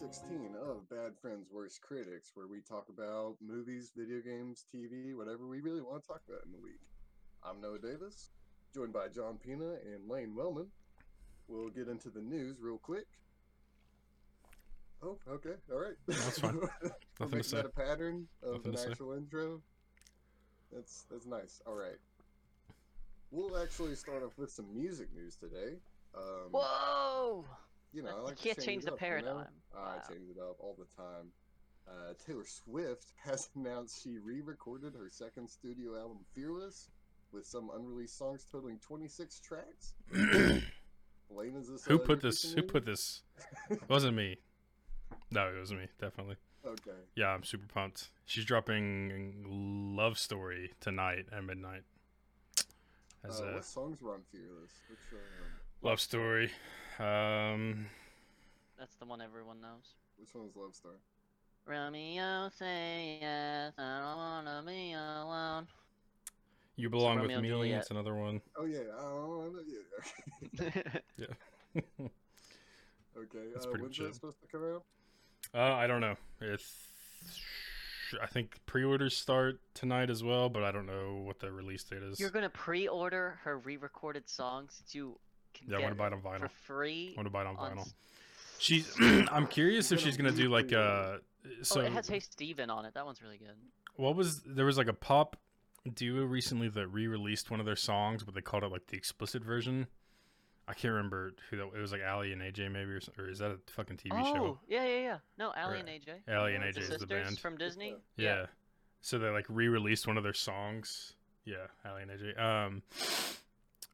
16 of Bad Friends Worst Critics, where we talk about movies, video games, TV, whatever we really want to talk about in the week. I'm Noah Davis, joined by John Pina and Layne Wellman. We'll get into the news real quick. Oh, okay, all right. That's fine. Nothing to making say. that a pattern of Nothing an to say. actual intro. That's that's nice. All right. We'll actually start off with some music news today. Um, Whoa! you know, I like can't change change the up, you know? I Wow. change it up all the time. Uh, Taylor Swift has announced she re-recorded her second studio album, Fearless, with some unreleased songs totaling 26 tracks. Layne, is this Who uh, put this? piece Who put this? It wasn't me. No, it wasn't me. Definitely. Okay. Yeah, I'm super pumped. She's dropping Love Story tonight at midnight. As Uh, a what songs were on Fearless? Which, um, love story. Um, That's the one everyone knows. which one was Love Star? Romeo, say yes, I don't wanna be alone. you belong with Romeo and me. Juliet. It's another one. Oh yeah, oh yeah. Okay. That's uh, pretty when's much that it. supposed to come out? Uh, I don't know. It's. I think pre-orders start tonight as well, but I don't know what the release date is. You're gonna pre-order her re-recorded songs that you can Yeah, I get want to buy it on vinyl. for free. I want to buy it on on vinyl. She's. I'm curious if she's gonna do like re-pre-order. uh. So oh, it has Hey Stephen on it. That one's really good. what was there was like a pop duo recently that re-released one of their songs, but they called it like the explicit version. I can't remember who that. It was like Aly and AJ maybe, or, or is that a fucking TV oh, show? yeah, yeah, yeah. No, Aly Right. and AJ. Aly and AJ The is sisters the band. from Disney. Yeah. So they like re-released one of their songs. Yeah, Aly and AJ. Um,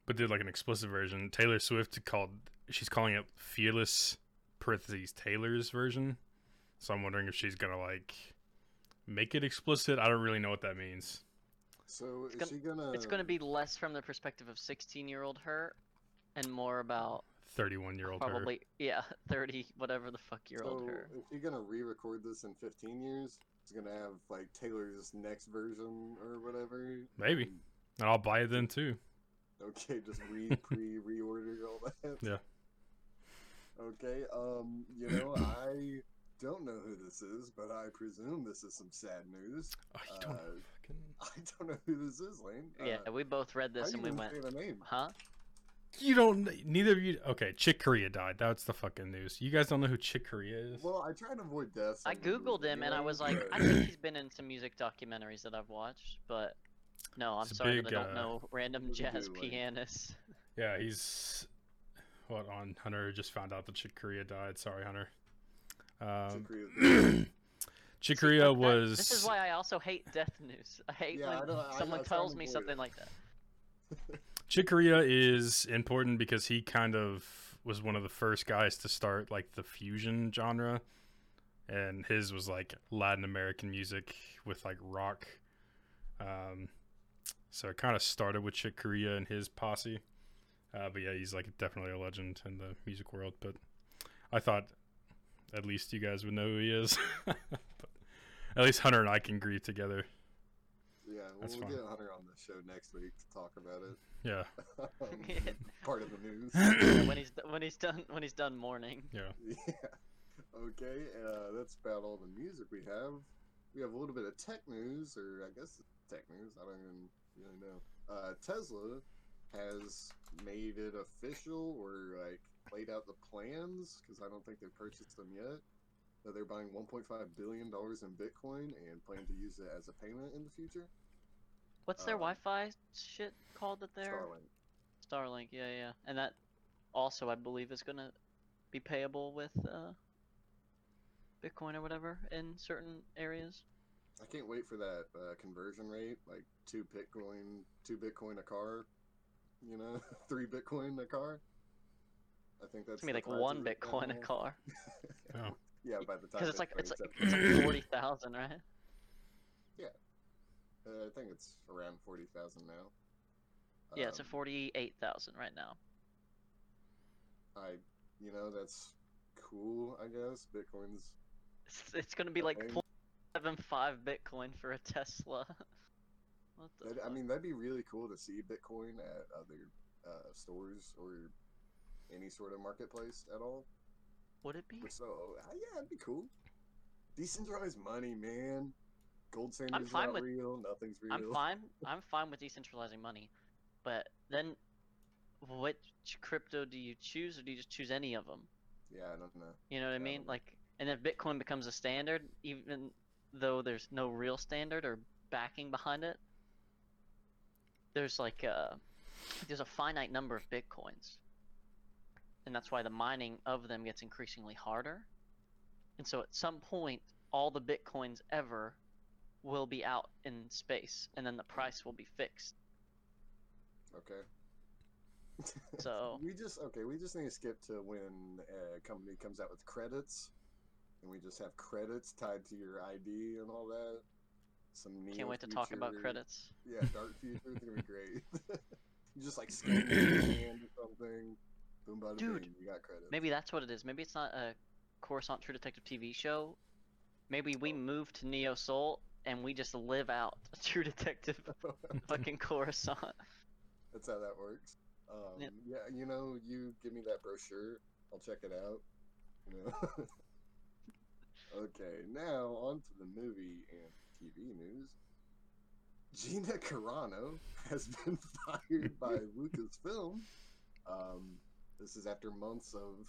but did like an explicit version. Taylor Swift called. She's calling it Fearless parentheses Taylor's version. So I'm wondering if she's gonna like make it explicit. I don't really know what that means. So It's is gonna- she gonna? It's gonna be less from the perspective of 16-year-old her, and more about 31 year old her. probably yeah, 30 whatever the fuck year old So her. if you're gonna re-record this in 15 years, it's gonna have like Taylor's next version or whatever. Maybe. and- And I'll buy it then too. Okay, just re pre reorder all that. Yeah. Okay. Um, you know, I don't know who this is, but I presume this is some sad news. Oh, you don't Uh, fucking... I don't know who this is, Layne. yeah, Uh, we both read this and we went, the name? huh? You don't. Neither of you. Okay, Chick Corea died. That's the fucking news. You guys don't know who Chick Corea is? Well, I try to avoid deaths. I googled him and I was like, I think he's been in some music documentaries that I've watched, but no, I'm He's a sorry big, I don't uh, know random what do you jazz do, like- pianists. Yeah, he's what on Hunter just found out that Chick Corea died. Sorry, Hunter. Um, Chick-Corea- See, Corea that- that- was. This is why I also hate death news. I hate Yeah, when don't- I- someone I try tells me avoid something like that. Chick Corea is important because he kind of was one of the first guys to start like the fusion genre, and his was like Latin American music with like rock. Um, so it kind of started with Chick Corea and his posse. Uh, but yeah, he's like definitely a legend in the music world. But I thought at least you guys would know who he is. but at least Hunter and I can grieve together. yeah, That's we'll fine. get Hunter on the show next week to talk about it. Yeah, Um, Part of the news. Yeah, when he's when he's done when he's done mourning. yeah. Yeah. Okay, uh, that's about all the music we have. We have a little bit of tech news, or I guess tech news. I don't even really know. Uh, Tesla has made it official, or like laid out the plans, because I don't think they've purchased them yet. That they're buying 1.5 billion dollars in Bitcoin and plan to use it as a payment in the future. What's their Um, Wi-Fi shit called that they're Starlink. Starlink, yeah, yeah, and that also I believe is gonna be payable with uh, Bitcoin or whatever in certain areas. I can't wait for that uh, conversion rate, like two Bitcoin, two Bitcoin a car. You know, three Bitcoin a car. I think that's It's gonna be like one prices right Bitcoin a car Oh. Yeah, by the time because it's like it's like it's like forty thousand, right? uh, I think it's around forty thousand now. Yeah, it's a Um, forty-eight thousand right now. I, you know, that's cool. I guess Bitcoin's. It's, it's gonna be like Okay. 0.75 Bitcoin for a Tesla. I mean, that'd be really cool to see Bitcoin at other uh, stores or any sort of marketplace at all. Would it be? So uh, yeah, it'd be cool. Decentralized money, man. Gold standard's not with- real. Nothing's real. I'm fine. I'm fine with decentralizing money, but then, which crypto do you choose, or do you just choose any of them? Yeah, I don't know. You know what I I mean? know. Like, and if Bitcoin becomes a standard, even though there's no real standard or backing behind it, there's like a there's a finite number of bitcoins, and that's why the mining of them gets increasingly harder. And so, at some point, all the bitcoins ever will be out in space, and then the price will be fixed. Okay. So- we just okay. We just need to skip to when a company comes out with credits, and we just have credits tied to your ID and all that. Some Can't near wait to talk about credits. Yeah, dark future. It's gonna be great. you just like scan your hand or something. Boom, bada Dude, bing, you got credits. Maybe that's what it is. Maybe it's not a Coruscant True Detective TV show. Maybe we move to Neo Seoul and we just live out True Detective fucking Coruscant. That's how that works. Um, Yep. Yeah, you know, you give me that brochure, I'll check it out. You know. okay, now on to the movie and TV news. Gina Carano has been fired by Lucasfilm. Um, this is after months of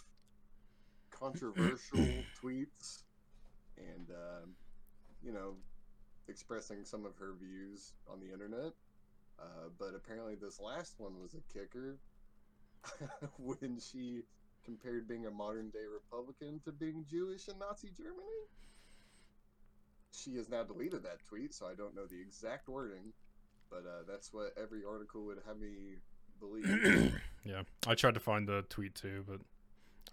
controversial tweets and, um, you know, expressing some of her views on the internet. Uh, but apparently, this last one was a kicker when she compared being a modern day Republican to being Jewish in Nazi Germany. She has now deleted that tweet, so I don't know the exact wording, but uh, that's what every article would have me believe. yeah, I tried to find the tweet too, but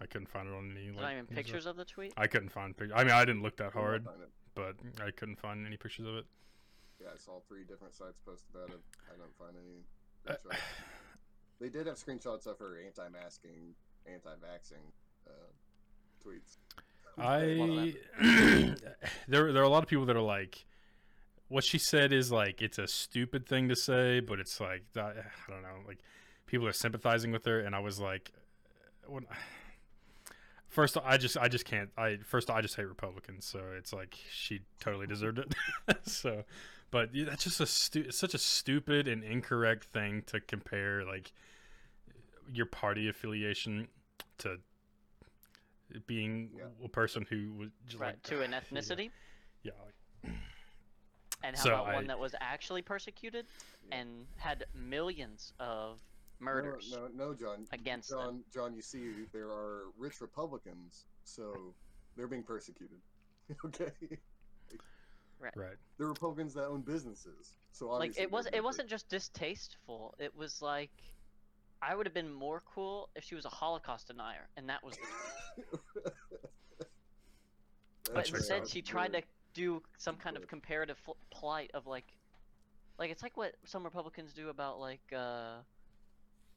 I couldn't find it on any. Like, Not even news pictures of the tweet. I couldn't find pictures. I mean, I didn't look that hard, find but I couldn't find any pictures of it. Yeah, I saw three different sites post about it. I don't find any Uh, screenshots. they did have screenshots of her anti-masking, anti-vaxxing uh, tweets. I there there are a lot of people that are like, what she said is like it's a stupid thing to say, but it's like I don't know, like people are sympathizing with her, and I was like, when first I just I just can't I first I just hate Republicans, so it's like she totally deserved it. so, but yeah, that's just a stu- such a stupid and incorrect thing to compare like your party affiliation to being Yeah. a person who was just Right, like to an ethnicity. Yeah, like, And how So about I- one that was actually persecuted Yeah. and had millions of murders? No, no, no, John. against John, them. John, you see, there are rich Republicans, so they're being persecuted. okay, right. they're Republicans that own businesses, so like it was it wasn't just distasteful it was like i would have been more cool if she was a holocaust denier and that was the but instead she tried to do some kind of comparative fl- plight of like like it's like what some republicans do about like uh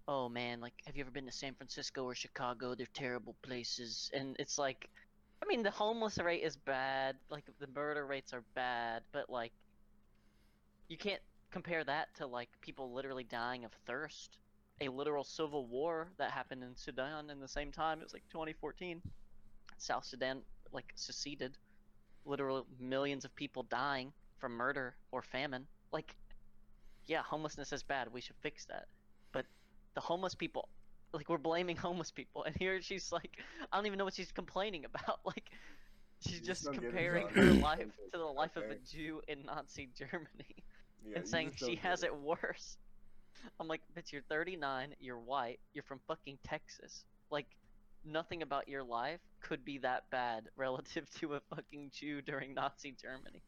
oh man like have you ever been to san francisco or chicago? They're terrible places. And it's like i mean the homeless rate is bad. Like the murder rates are bad. But like you can't compare that to like people literally dying of thirst a literal civil war that happened in sudan in the same time. It was like 2014 south sudan like seceded. Literal millions of people dying from murder or famine. Like yeah homelessness is bad. We should fix that. But the homeless people like we're blaming homeless people. And here she's like i don't even know what she's complaining about. Like she's You just just don't get it, comparing her life to the life of a jew in nazi germany Yeah, and saying she has it worse. I'm like, bitch, you're 39, you're white, you're from fucking Texas. Like, nothing about your life could be that bad relative to a fucking Jew during Nazi Germany.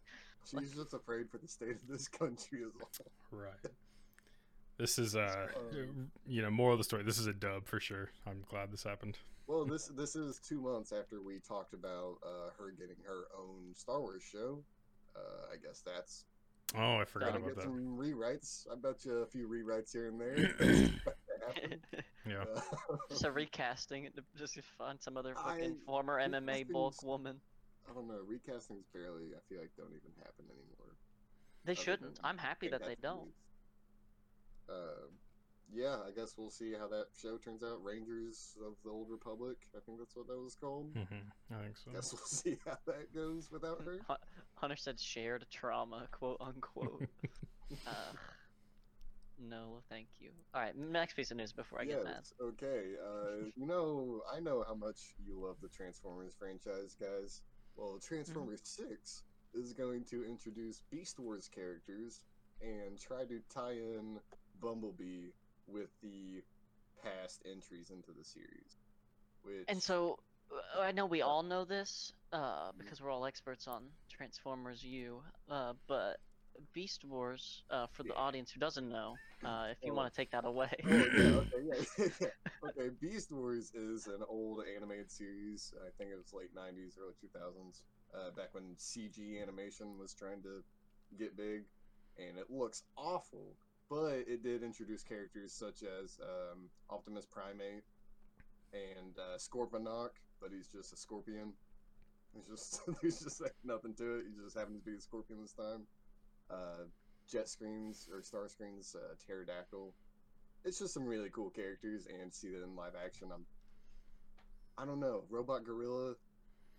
She's just afraid for the state of this country as well. Right. This is uh, Um, you know, moral of the story. This is a dub for sure. I'm glad this happened. Well, this this is two months after we talked about uh, her getting her own Star Wars show. Uh, I guess that's Oh, I forgot gotta about get that. some rewrites. I bet you a few rewrites here and there. That's about to happen. Yeah. Uh, just a recasting, to just find some other fucking I- former MMA bulk woman. I don't know. Recastings barely. I feel like don't even happen anymore. They shouldn't. than I'm happy that they don't. Uh, yeah, I guess we'll see how that show turns out. Rangers of the Old Republic. I think that's what that was called. hmm I think so. Guess we'll see how that goes without her. Hunter said shared trauma, quote unquote. uh, no, thank you. All right, next piece of news before I get mad. Okay. Uh, you know, I know how much you love the Transformers franchise, guys. Well, Transformers 6 is going to introduce Beast Wars characters and try to tie in Bumblebee with the past entries into the series. Which, And so, uh, I know we all know this uh, because we're all experts on Transformers U, uh, but Beast Wars, uh, for the Yeah. audience who doesn't know, uh, if you Oh. want to take that away. Yeah, okay, yeah, yeah. Okay, Beast Wars is an old animated series. I think it was late 90s, early 2000s, uh, back when CG animation was trying to get big. And it looks awful, but it did introduce characters such as um, Optimus Primate and uh, Scorponok, but he's just a scorpion. There's just there's just like nothing to it. He just happens to be a scorpion this time. Uh, Jet Screams or Star Screams, uh, Pterodactyl. It's just some really cool characters, and see that in live action, I'm. I don't know, Robot Gorilla.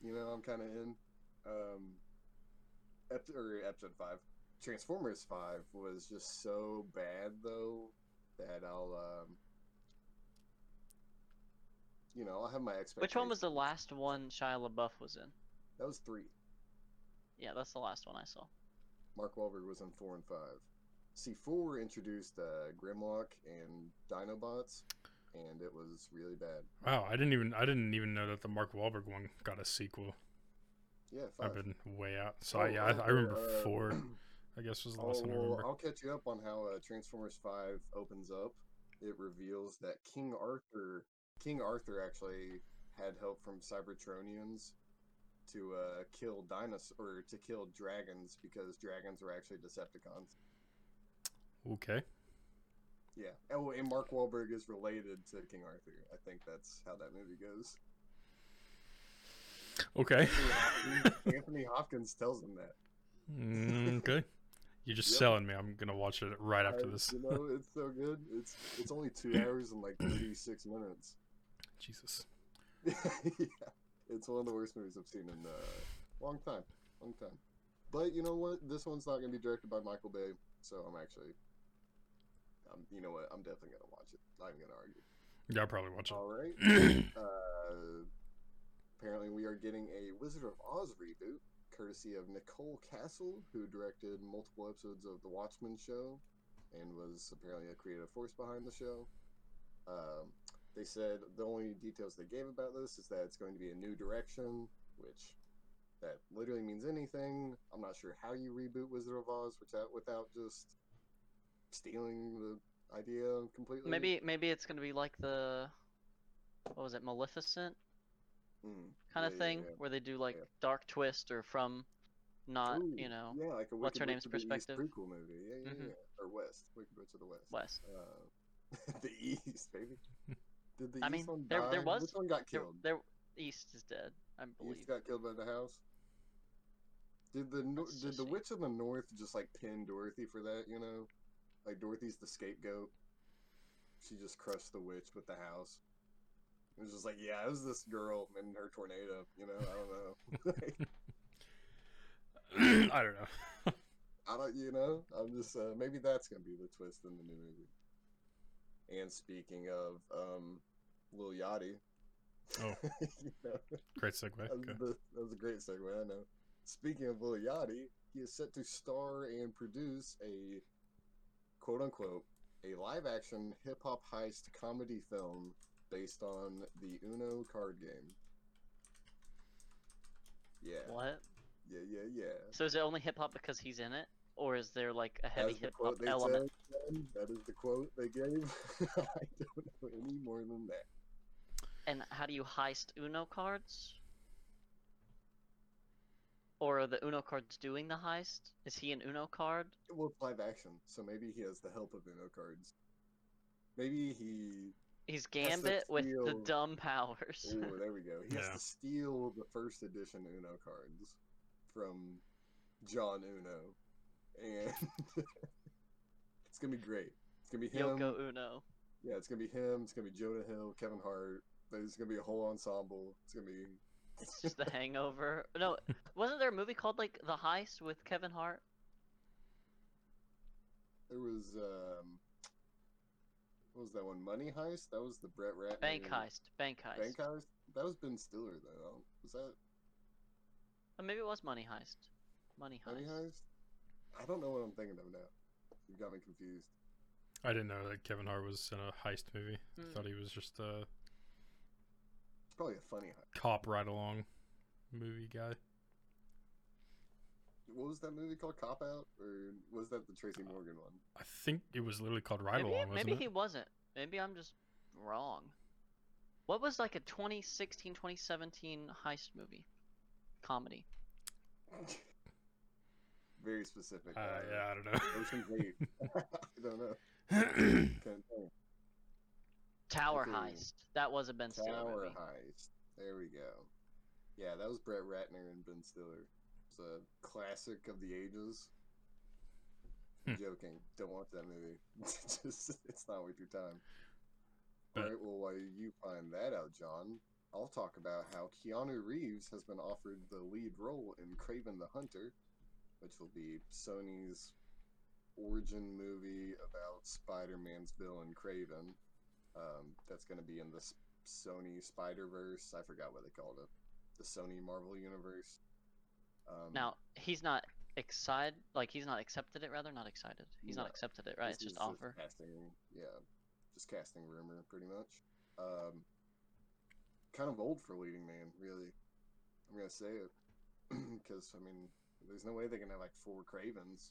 You know, I'm kind of in. Um, ep- or episode five, Transformers five was just so bad though that I'll um. You know, I'll have my expectations. Which one was the last one Shia LaBeouf was in? That was three. Yeah, that's the last one I saw. Mark Wahlberg was in four and five. See, four introduced uh, Grimlock and Dinobots, and it was really bad. Wow, I didn't even I didn't even know that the Mark Wahlberg one got a sequel. Yeah, i five. have been way out. So Oh, yeah, I, I remember uh, four. I guess was the Oh, last one I well, remember. I'll catch you up on how uh, Transformers Five opens up. It reveals that King Arthur, King Arthur actually had help from Cybertronians to uh, kill dinosaurs or to kill dragons because dragons were actually Decepticons. Okay. Yeah. Oh, and Mark Wahlberg is related to King Arthur. I think that's how that movie goes. Okay. Anthony Hopkins, Anthony Hopkins tells him that. Mm, okay. You're just Yep. selling me. I'm gonna watch it right after I- this. You know, it's so good. It's it's only two hours and like thirty six minutes. Jesus. yeah, it's one of the worst movies I've seen in a long time, long time. But you know what? This one's not gonna be directed by Michael Bay, so I'm actually, um, you know what? I'm definitely gonna watch it. I'm gonna argue. Yeah, I'll probably watch it. All right. uh, apparently, we are getting a Wizard of Oz reboot, courtesy of Nicole Kassell, who directed multiple episodes of The Watchmen show, and was apparently a creative force behind the show. Um, they said the only details they gave about this is that it's going to be a new direction, which that literally means anything. I'm not sure how you reboot Wizard of Oz without without just stealing the idea completely. Maybe maybe it's gonna be like the what was it, Maleficent Mm, kind of yeah, yeah, thing, yeah. where they do like Yeah. dark twist or from not Ooh, you know yeah, like a what's her Wicked name's Witch the perspective? prequel movie. Yeah, yeah, Mhm. yeah. Or West, Wicked Witch of the West. West. Uh, the East, baby. Did the I East mean, one there- there was- Which one got killed? there East is dead, I East believe. got killed by the house. Did the no- Let's did the see. Witch of the North just like pin Dorothy for that? You know, like Dorothy's the scapegoat. She just crushed the witch with the house. It was just like, yeah, it was this girl and her tornado. You know, I don't know. I don't know. I don't, you know, I'm just uh, maybe that's gonna be the twist in the new movie. And speaking of um, Lil Yachty, Oh. you know, Great segue. that, was the- that was a great segue. I know. Speaking of Lil Yachty, he is set to star and produce a quote unquote a live action hip hop heist comedy film based on the Uno card game. Yeah, What? yeah, yeah, yeah. So is it only hip hop because he's in it, or is there like a heavy hip hop element? said, That is the quote they gave. I don't know any more than that. And how do you heist Uno cards? Or are the Uno cards doing the heist? Is he an Uno card? Well, it's live action, so maybe he has the help of Uno cards. Maybe he. He's to Gambit with the dumb powers. Oh, there we go. He has to steal the first edition Uno cards from John Uno, and it's gonna be great. It's gonna be him. Yoko Uno. Yeah, it's gonna be him. It's gonna be Jonah Hill, Kevin Hart. There's gonna be a whole ensemble. It's gonna be. It's just the Hangover. No, wasn't there a movie called like The Heist with Kevin Hart? There was um. What was that one? Money Heist. That was the Brett Ratner. Bank Heist. Bank Heist. Bank Heist. That was Ben Stiller though. Was that Or maybe it was Money Heist. Money Heist. Money Heist? I don't know what I'm thinking of now. You got me confused. I didn't know that Kevin Hart was in a heist movie. Hmm. I thought he was just a It's probably a funny heist. cop ride along movie guy. What was that movie called? Cop Out, or was that the Tracy Morgan one? I think it was literally called Ride maybe Along, wasn't maybe it? he wasn't. Maybe I'm just wrong. What was like a 2016 2017 heist movie? Comedy. Very specific. Uh, yeah, I don't know. Ocean's Eight. I don't know. Can't tell. Tower Okay. Heist. That was a Ben Stiller Tower movie. Heist. There we go. Yeah, that was Brett Ratner and Ben Stiller. It's a classic of the ages. Hmm. joking. Don't watch that movie. Just, it's not worth your time. But- Alright, well, while you find that out, John, I'll talk about how Keanu Reeves has been offered the lead role in Kraven the Hunter, which will be Sony's origin movie about Spider Man's villain Kraven. Um, that's going to be in the Sony Spider Verse. I forgot what they called it. The Sony Marvel Universe. Um, Now he's not excited. Like he's not accepted it. Rather, not excited. He's No. not accepted it. Right? It's just is offer. casting, yeah, just casting rumor, pretty much. Um, kind of old for leading man, really. I'm gonna say it because I mean, there's no way they can have like four Kravens.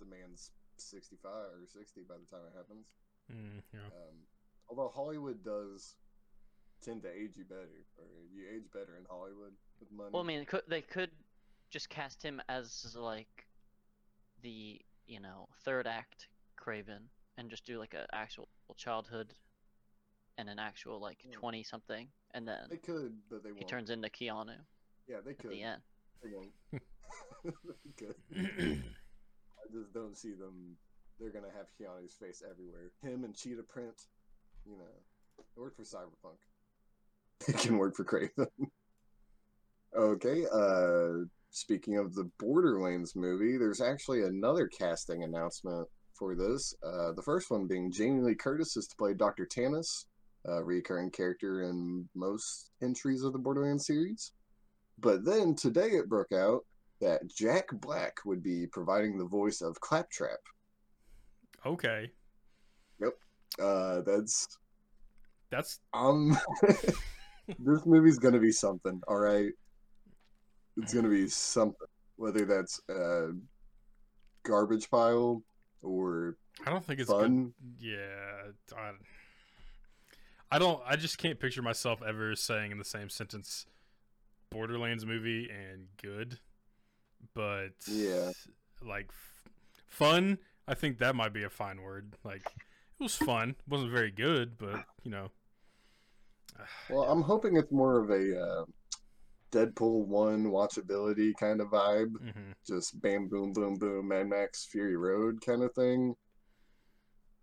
The man's 65 or 60 by the time it happens. Mm, yeah. Um, although Hollywood does tend to age you better, or you age better in Hollywood with money. Well, I mean, could, they could just cast him as like the you know third act Kraven and just do like an actual childhood and an actual like Yeah. twenty something, and then they could, but they won't. he turns into Keanu yeah, they could. at the end. They won't. they could. I just don't see them. They're gonna have Keanu's face everywhere. Him and Cheetah Print. You know, it worked for Cyberpunk. It can work for Kraven. okay. Uh, speaking of the Borderlands movie, there's actually another casting announcement for this. Uh, the first one being Jamie Lee Curtis is to play Dr. Tannis, a recurring character in most entries of the Borderlands series. But then today it broke out that Jack Black would be providing the voice of Claptrap. okay. Uh, that's That's um, this movie's gonna be something. All right, it's gonna be something. Whether that's a garbage pile or I don't think it's fun. good. Yeah. I, I don't I just can't picture myself ever saying in the same sentence Borderlands movie and good. But Yeah. like f- fun, I think that might be a fine word. Like it was fun. It wasn't very good, but you know. Well, I'm hoping it's more of a uh, Deadpool one watchability kind of vibe. hmm just bam, boom, boom, boom, Mad Max Fury Road kind of thing.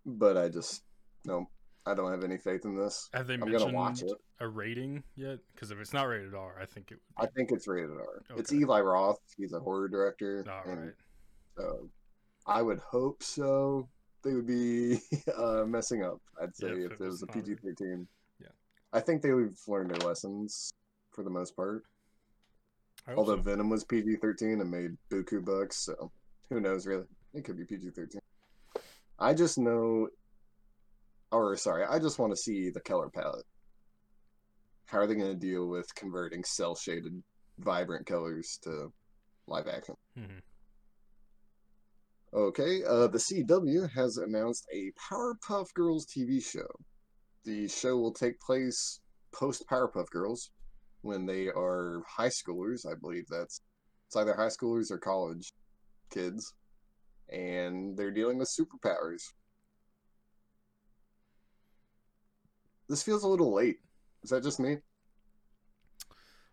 But I just no, I don't have any faith in this. Have they I'm gonna watch mentioned it. a rating yet? Because if it's not rated R, I think it I think it's rated R. It's Eli Roth. He's a horror director. would. All right. so I would hope so. They would be uh, messing up. I'd say Yeah, if, it was a PG thirteen. Yeah. I think they've learned their lessons for the most part. Although so. Venom was PG thirteen and made buku bucks, so who knows really? It could be PG thirteen. I just know or sorry, I just want to see the color palette. How are they gonna deal with converting cell shaded vibrant colors to live action? Mm-hmm. Okay, uh, the CW has announced a Powerpuff Girls TV show. The show will take place post Powerpuff Girls when they are high schoolers. I believe that's it's either high schoolers or college kids, and they're dealing with superpowers. This feels a little late. Is that just me?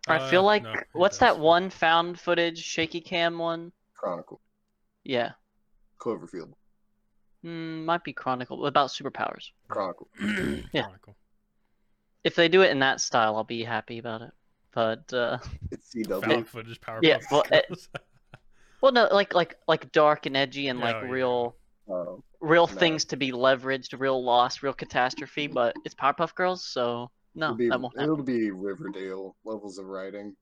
I feel Uh, like no, what's does. that one found footage shaky cam one? Chronicle, Yeah, Cloverfield. Mm, might be Chronicle about superpowers. Chronicle. Yeah. Chronicle. If they do it in that style, I'll be happy about it. But uh, It's CW. Found footage Powerpuff Yeah, well, it- well, no, like like like dark and edgy and like Oh, yeah. real Oh, real No. things to be leveraged, real loss, real catastrophe. But it's Powerpuff Girls, so no, it'll be, that won't happen. it'll be Riverdale levels of writing.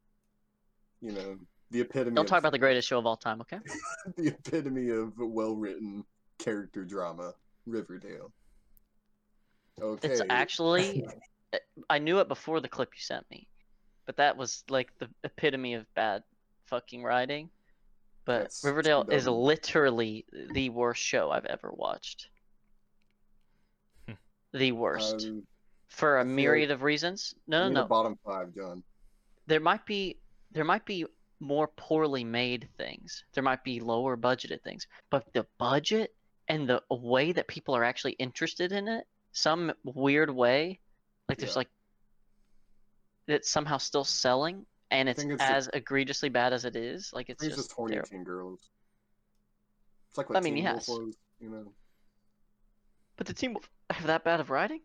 You know, the epitome. Don't of, talk about the greatest show of all time, okay? the epitome of well-written character drama. Riverdale. Okay. It's actually, I knew it before the clip you sent me, but that was like the epitome of bad fucking writing. But That's Riverdale is literally the worst show I've ever watched. Hmm. the worst um, for a myriad of reasons. No, give me no, the no. bottom five, John. There might be there might be more poorly made things. There might be lower budgeted things, but the budget and the way that people are actually interested in it, some weird way, like there's like it's somehow still selling, and it's, think it's the- as egregiously bad as it is. Like I it's think it's just, just horny terrible. teen girls. It's like what I mean, Teen yes. Wolf was, you know. But the team have that bad of writing?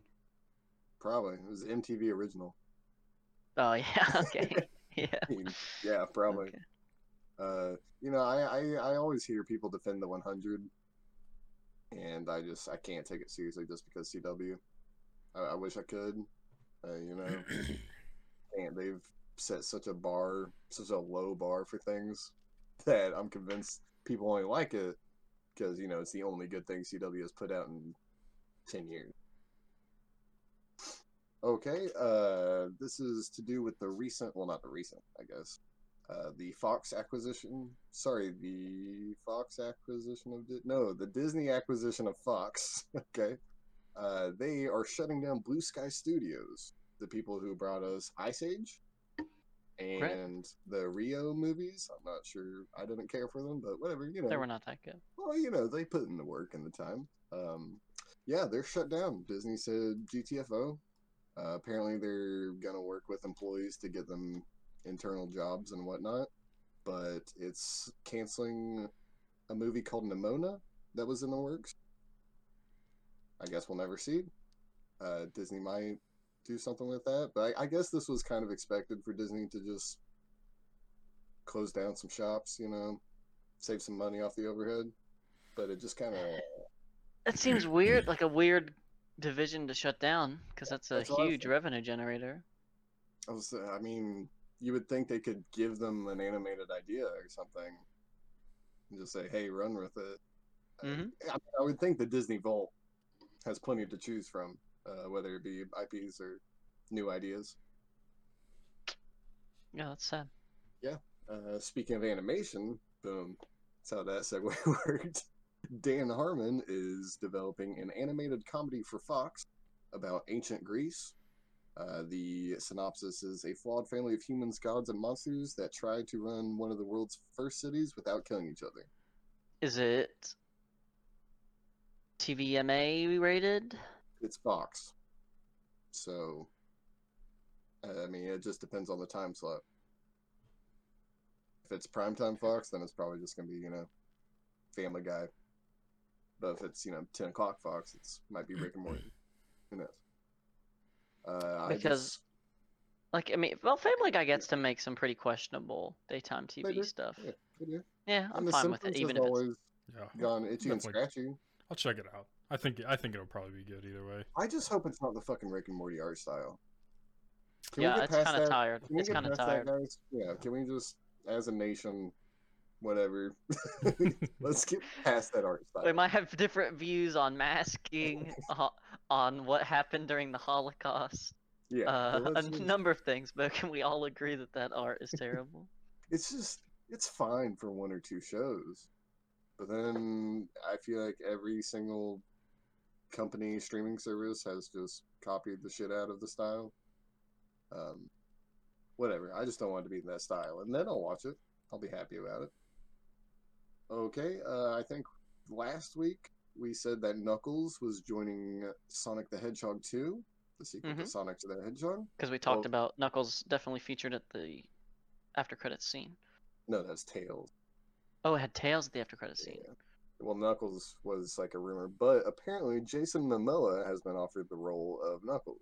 Probably it was MTV original. Oh yeah, okay, yeah. Yeah, probably. okay. Uh, you know, I, I I always hear people defend the 100, and I just I can't take it seriously just because CW. I, I wish I could. Uh, you know, and they've set such a bar, such a low bar for things that I'm convinced people only like it because you know it's the only good thing CW has put out in ten years. Okay, uh, this is to do with the recent, well, not the recent, I guess, uh, the Fox acquisition. Sorry, the Fox acquisition of Di- no, the Disney acquisition of Fox. okay, uh, they are shutting down Blue Sky Studios, the people who brought us Ice Age and the Rio movies. I'm not sure. I didn't care for them, but whatever. You know, They were not that good. well, you know, they put in the work and the time. Um, yeah, they're shut down. Disney said GTFO. Uh, apparently, they're gonna work with employees to get them internal jobs and whatnot. But it's canceling a movie called Nimona that was in the works. I guess we'll never see. Uh, Disney might do something with that, but I, I guess this was kind of expected for Disney to just close down some shops, you know, save some money off the overhead. But it just kind of That seems weird, like a weird division to shut down, because that's a That's huge revenue generator. I was, I mean, you would think they could give them an animated idea or something, and just say, "Hey, run with it." Mhm. I, I would think the Disney Vault has plenty to choose from, uh, whether it be IPs or new ideas. Yeah, that's sad. Uh, speaking of animation, boom, that's how that segue worked. Dan Harmon is developing an animated comedy for Fox about ancient Greece. Uh, the synopsis is a flawed family of humans, gods, and monsters that try to run one of the world's first cities without killing each other. Is it TVMA rated? It's Fox. So, I mean, it just depends on the time slot. If it's primetime Fox, then it's probably just going to be, you know, Family Guy. But if it's, you know, 10 o'clock Fox, it's might be Rick and Morty. Who knows? Uh, Because just- Like, I mean, well, Family Guy gets to make some pretty questionable daytime TV do, stuff. yeah, they. Yeah, I'm And The fine with it, even has if it's. always Yeah, gone itchy and scratchy. I'll check it out. I think I think it'll probably be good either way. I just hope it's not the fucking Rick and Morty art style. Can we Yeah, it's kind of tired. It's kind of tired. that, guys? Yeah, can we just, as a nation, whatever, let's get past that art style. We might have different views on masking, uh, on what happened during the Holocaust, yeah, uh, a just- number of things, but can we all agree that that art is terrible? it's just, it's fine for one or two shows, but then I feel like every single company streaming service has just copied the shit out of the style. Um, whatever. I just don't want it to be in that style, and then I'll watch it. I'll be happy about it. Okay, uh, I think last week we said that Knuckles was joining Sonic the Hedgehog 2, the sequel to Mhm. Sonic the Hedgehog. Because we talked Well- about Knuckles definitely featured at the after credits scene. No, that's Tails. Oh, it had Tails at the after credits scene. Well, Knuckles was like a rumor, but apparently Jason Momoa has been offered the role of Knuckles,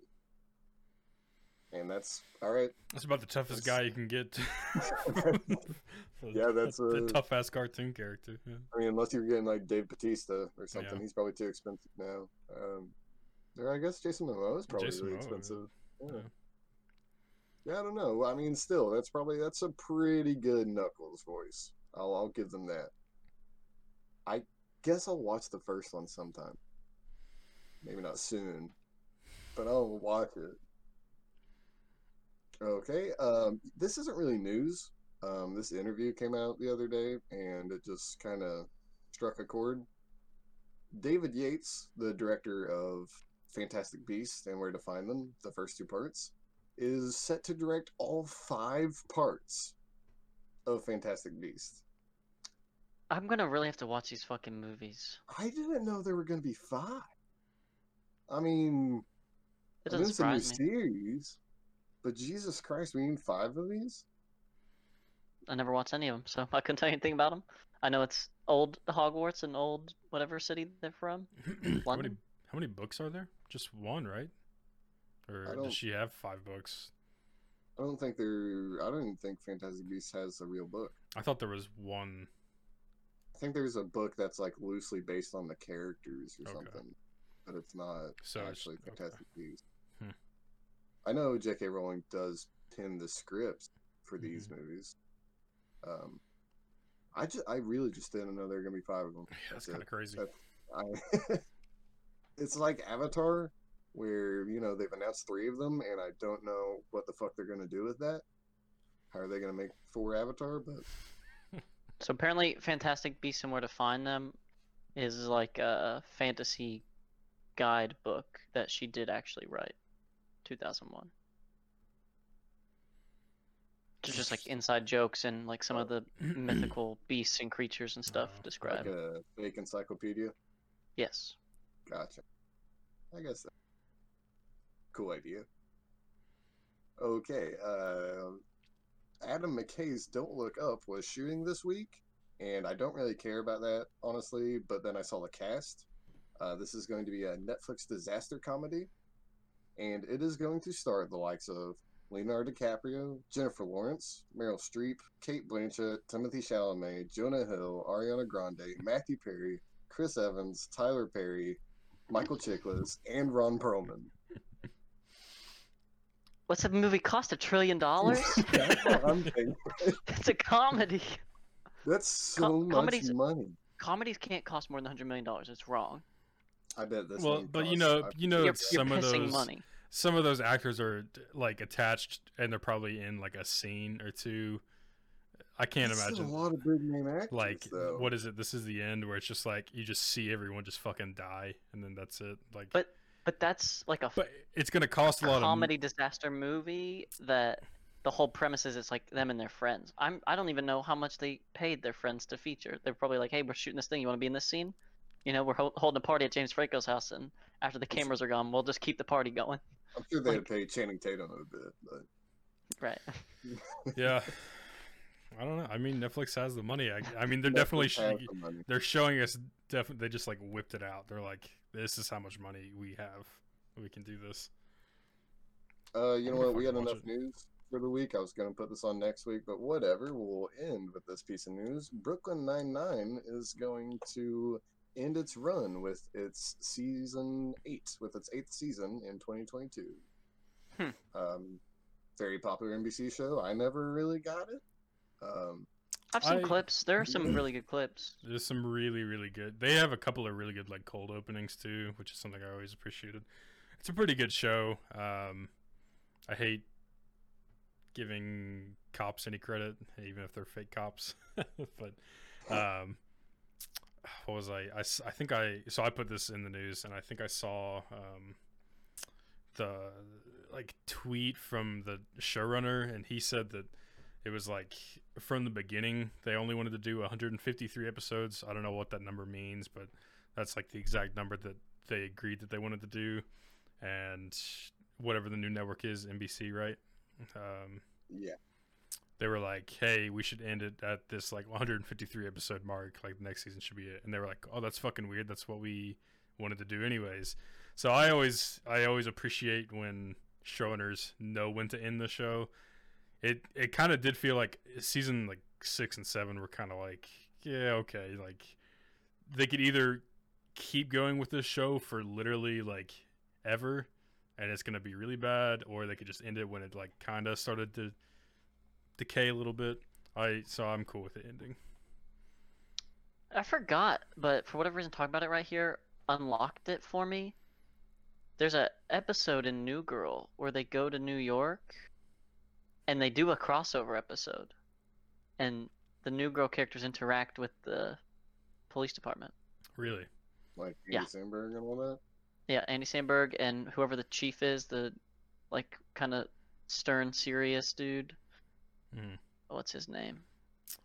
and that's all right. That's about the toughest That's- guy you can get. Yeah, that's a, tough ass cartoon character. Yeah. I mean, unless you're getting like Dave Batista or something, Yeah. he's probably too expensive now. Um, or I guess Jason Momoa is probably Jason really Momoa, expensive. Yeah. Yeah. yeah, I don't know. I mean, still, that's probably that's a pretty good Knuckles voice. I'll I'll give them that. I guess I'll watch the first one sometime. Maybe not soon, but I'll watch it. Okay, um, this isn't really news. Um, this interview came out the other day, and it just kind of struck a chord. David Yates, the director of Fantastic Beasts and Where to Find Them, the first two parts, is set to direct all five parts of Fantastic Beasts. I'm gonna really have to watch these fucking movies. I didn't know there were going to be five. I mean, It I know doesn't it's a new surprise me. series, but Jesus Christ, we need five of these? I never watched any of them, so I couldn't tell you anything about them. I know it's old Hogwarts and old whatever city they're from. how many how many books are there? Just one, right? Or does she have five books? I don't think there. I don't even think Fantastic Beasts has a real book. I thought there was one. I think there's a book that's like loosely based on the characters or Okay. something, but it's not So it's- actually okay. Fantastic Beasts. Hmm. I know J.K. Rowling does pin the scripts for these Mm-hmm. movies. Um, I just, I really just didn't know there were gonna be five of them. Yeah, that's it. kind of crazy. I, it's like Avatar, where you know they've announced three of them, and I don't know what the fuck they're gonna do with that. How are they gonna make four Avatar? But So apparently, Fantastic Beasts and Where to Find Them is like a fantasy guidebook that she did actually write, 2001. Just just like inside jokes and like some of the mythical beasts and creatures and stuff described. like a fake encyclopedia. Yes. Gotcha. I guess that. Cool idea. Okay. Uh, Adam McKay's Don't Look Up was shooting this week, and I don't really care about that, honestly, but then I saw the cast. Uh, this is going to be a Netflix disaster comedy, and it is going to star the likes of Leonardo DiCaprio, Jennifer Lawrence, Meryl Streep, Cate Blanchett, Timothy Chalamet, Jonah Hill, Ariana Grande, Matthew Perry, Chris Evans, Tyler Perry, Michael Chiklis, and Ron Perlman. What's the movie cost? A trillion dollars? That's what I'm thinking. it's a comedy. That's so Co- much comedies- money. Comedies can't cost more than hundred million dollars. It's wrong. I bet this. well, one but you know, I- you know, you're, it's you're some of those money. some of those actors are like attached, and they're probably in like a scene or two. I can't that's still imagine. a lot of big name actors. like though. what is it this is the end where it's just like you just see everyone just fucking die and then that's it like But But that's like a. but it's gonna cost a lot of comedy disaster movie that the whole premise is it's like them and their friends. I'm I don't even know how much they paid their friends to feature. They're probably like, hey, we're shooting this thing. You want to be in this scene? You know, we're hol- holding a party at James Franco's house, and after the cameras are gone, we'll just keep the party going. I'm sure they like- had paid Channing Tatum a bit, but Right. yeah i don't know i mean netflix has the money i, I mean they're definitely Netflix has sh- the they're showing us definitely they just like whipped it out they're like this is how much money we have we can do this Uh, you I'm know what? We had fucking watch enough news for the week. I was going to put this on next week, but whatever. We'll end with this piece of news. Brooklyn Nine Nine is going to end its run with its season eight, with its eighth season in 2022. Hmm. Um, very popular NBC show. I never really got it. Um, I've seen I- clips. There are some really good clips. there's some really really good they have a couple of really good like cold openings too which is something i always appreciated it's a pretty good show um i hate giving cops any credit even if they're fake cops but um what was I? I? I think i so i put this in the news and i think i saw um the like tweet from the showrunner and he said that it was like from the beginning they only wanted to do 153 episodes i don't know what that number means but that's like the exact number that they agreed that they wanted to do and whatever the new network is nbc right um, yeah. they were like, "Hey, we should end it at this like 153 episode mark. Like the next season should be it." And they were like, "Oh, that's fucking weird. That's what we wanted to do anyways." So I always I always appreciate when showrunners know when to end the show. It it kind of did feel like season like six and seven were kind of like, yeah, okay, like they could either keep going with this show for literally like ever and it's gonna be really bad, or they could just end it when it like kind of started to decay a little bit. I so I'm cool with it ending. I forgot, but for whatever reason, talking about it right here unlocked it for me. There's a episode in New Girl where they go to New York, and they do a crossover episode, and the New Girl characters interact with the police department. Really? Like Yeah. Andy Samberg and all that. Yeah, Andy Samberg and whoever the chief is, the like kind of stern, serious dude. Mhm. What's his name?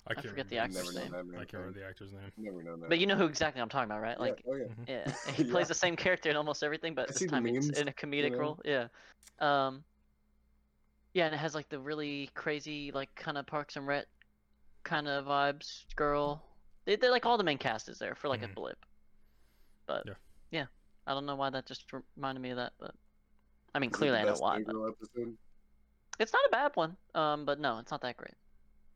I can't forget the actor's Never name. I can't remember the actor's name. Never known that. But you know who exactly I'm talking about, right? Yeah, Like, oh yeah. yeah, he Yeah. plays the same character in almost everything, but I this time it's memes, in a comedic know? role. Yeah. Um. Yeah, and it has like the really crazy, like kind of Parks and Rec kind of vibes. Girl, they, they're like all the main cast is there for like Mhm. a blip. But Yeah. yeah. I don't know why that just reminded me of that, but I mean Is clearly I know why. New But Girl episode? it's not a bad one. Um, but no, it's not that great.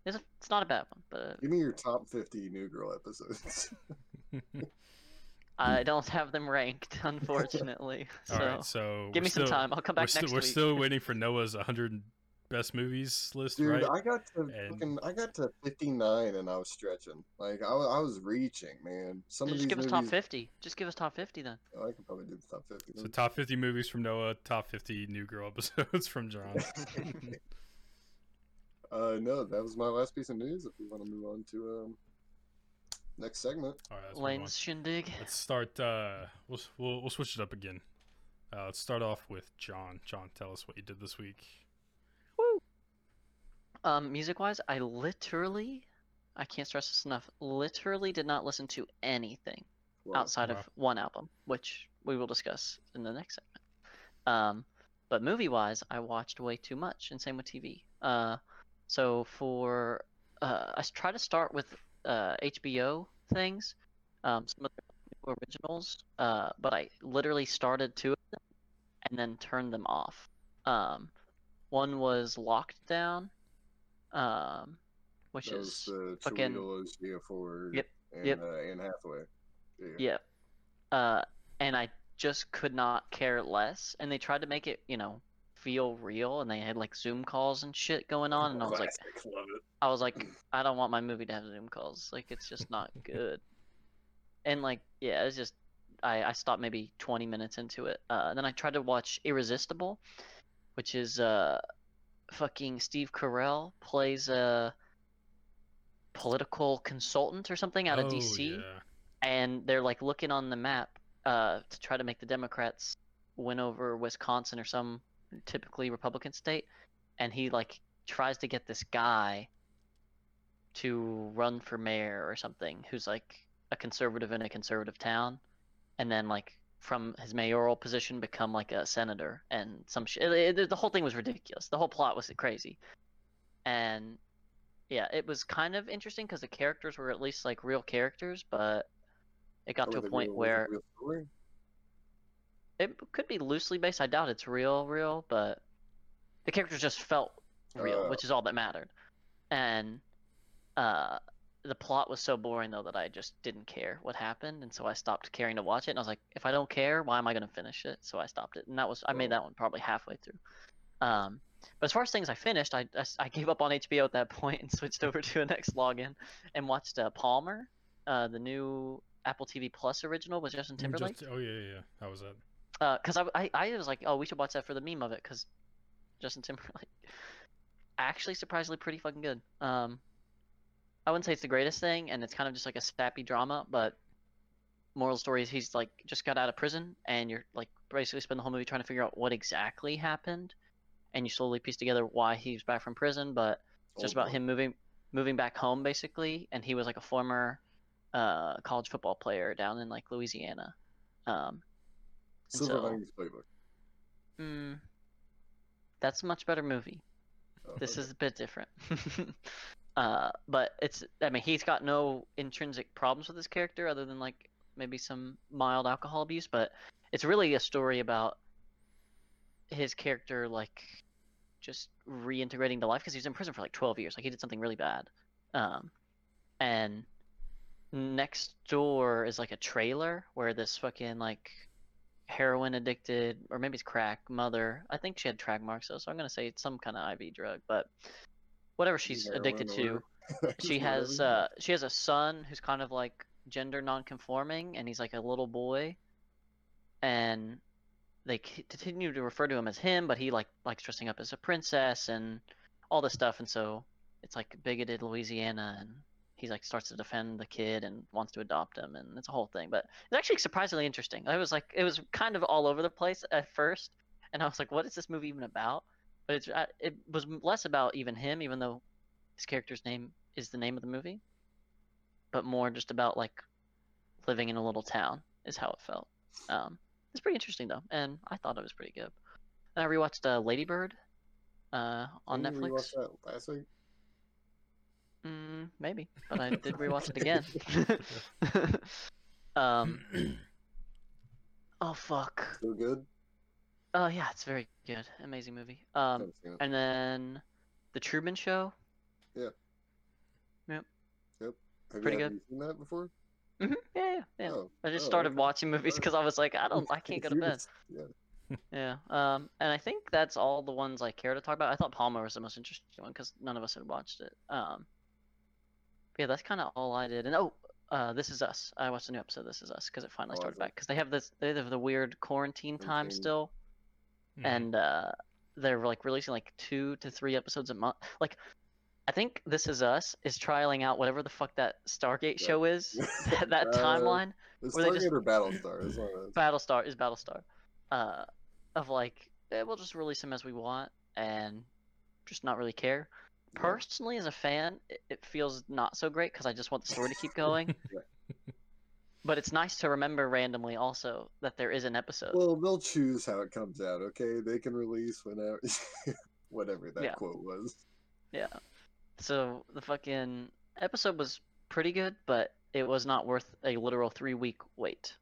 It's a, it's not a bad one, but Give me your top 50 New Girl episodes. I don't have them ranked, unfortunately. so All right, so give we're me some time. I'll come We're, back still, next we're week. still waiting for Noah's 100 best movies list, Dude, right? I got to And- fucking, I got to 59 and I was stretching. Like I, wa- I was reaching, man. Some of Just these give us top 50. Just give us top 50 then. Oh, I could probably do the top 50. So top 50 movies from Noah, top 50 New Girl episodes from John. uh, no, that was my last piece of news. If we want to move on to um, next segment. All right, let's. Layne's shindig. Let's start. Uh, we'll, we'll we'll switch it up again. Uh, let's start off with John. John, tell us what you did this week. Woo. Um, music wise, I literally, I can't stress this enough, literally did not listen to anything Well, outside wow. of one album, which we will discuss in the next segment. Um, but movie wise, I watched way too much, and same with TV. Uh, so for, uh, I s- try to start with uh, HBO things, um, some of the originals, uh, but I literally started two of them and then turned them off. Um, one was Locked Down, um, which that was is the fucking- Chiwetel Ejiofor Yep, and yep. Uh, Anne Hathaway. Yeah. Yeah. Uh, and I just could not care less. And they tried to make it, you know, feel real. And they had like Zoom calls and shit going on. And I was like, Classic, love it. I was like, I don't want my movie to have Zoom calls. Like, it's just not good. And like, yeah, it's just, I, I stopped maybe 20 minutes into it. Uh, then I tried to watch Irresistible, which is uh, fucking Steve Carell plays a political consultant or something out of oh, DC Yeah. and they're like looking on the map uh, to try to make the Democrats win over Wisconsin or some typically Republican state, and he like tries to get this guy to run for mayor or something who's like a conservative in a conservative town, and then like from his mayoral position become like a senator and some shit. It, it- the whole thing was ridiculous. The whole plot was crazy, and yeah, it was kind of interesting because the characters were at least like real characters, but it got to a point real- where? It could be loosely based. I doubt it's real, real, but the characters just felt real, Uh. which is all that mattered. And uh, the plot was so boring though that I just didn't care what happened, and so I stopped caring to watch it. And I was like, if I don't care, why am I going to finish it? So I stopped it, and that was I made that one probably halfway through. Um, but as far as things I finished, I, I, I gave up on HBO at that point and switched over to a next login and watched uh, Palmer, uh, the new Apple TV Plus original with Justin Timberlake Just, oh yeah, yeah, yeah. How was that? Because I, I I was like, oh, we should watch that for the meme of it because Justin Timberlake actually surprisingly pretty fucking good. Um, I wouldn't say it's the greatest thing, and it's kind of just like a sappy drama, but moral story is he's like just got out of prison, and you're like basically spend the whole movie trying to figure out what exactly happened, and you slowly piece together why he's back from prison, but it's just Oh, about him moving moving back home basically, and he was like a former uh, college football player down in like Louisiana. Um, Silver so- Linings Playbook. Mm, that's a much better movie. Oh. This is a bit different. uh, but it's I mean he's got no intrinsic problems with his character other than like maybe some mild alcohol abuse, but it's really a story about his character like just reintegrating to life because he was in prison for like 12 years. Like he did something really bad. Um, and next door is like a trailer where this fucking like heroin addicted or maybe it's crack mother. I think she had track marks though, so I'm gonna say it's some kind of IV drug, but whatever she's Heroin addicted to, she has uh she has a son who's kind of like gender non-conforming and he's like a little boy and they continue to refer to him as him but he like likes dressing up as a princess and all this stuff and so it's like bigoted louisiana and he like starts to defend the kid and wants to adopt him and it's a whole thing but it's actually surprisingly interesting. I was like it was kind of all over the place at first and i was like what is this movie even about? But it's it was less about even him even though his character's name is the name of the movie but more just about like living in a little town is how it felt. Um it's pretty interesting though and i thought it was pretty good. And i rewatched uh, Lady Bird uh on netflix. last week? Mm, maybe but i did rewatch it again um oh fuck Still good? oh yeah it's very good amazing movie um Haven't seen it. and then the truman show Yeah. Yep. Yep. Have pretty you, have good. you seen that before? hmm yeah yeah yeah Oh, i just oh, started okay. watching movies because i was like i don't i can't go to bed Yeah. Yeah. Um, and I think that's all the ones I care to talk about. I thought Palmer was the most interesting one because none of us had watched it. Um, but yeah, that's kind of all I did. And oh, uh, This Is Us. I watched a new episode This Is Us because it finally Oh, started back because they have this they have the weird quarantine time Quarantine. still, Mhm. and uh, they're like releasing like two to three episodes a month. Like, I think This Is Us is trialing out whatever the fuck that Stargate Yeah. show is. that that Uh, timeline. It's Where they Stargate just- or Battlestar. Is one of those. Battlestar is Battlestar. Uh, of like, eh, we'll just release them as we want and just not really care. Personally, as a fan, it, it feels not so great because I just want the story to keep going. but it's nice to remember randomly also that there is an episode. Well, they'll choose how it comes out. Okay, they can release whenever, whatever that Yeah. quote was. Yeah. So the fucking episode was pretty good, but it was not worth a literal three week wait.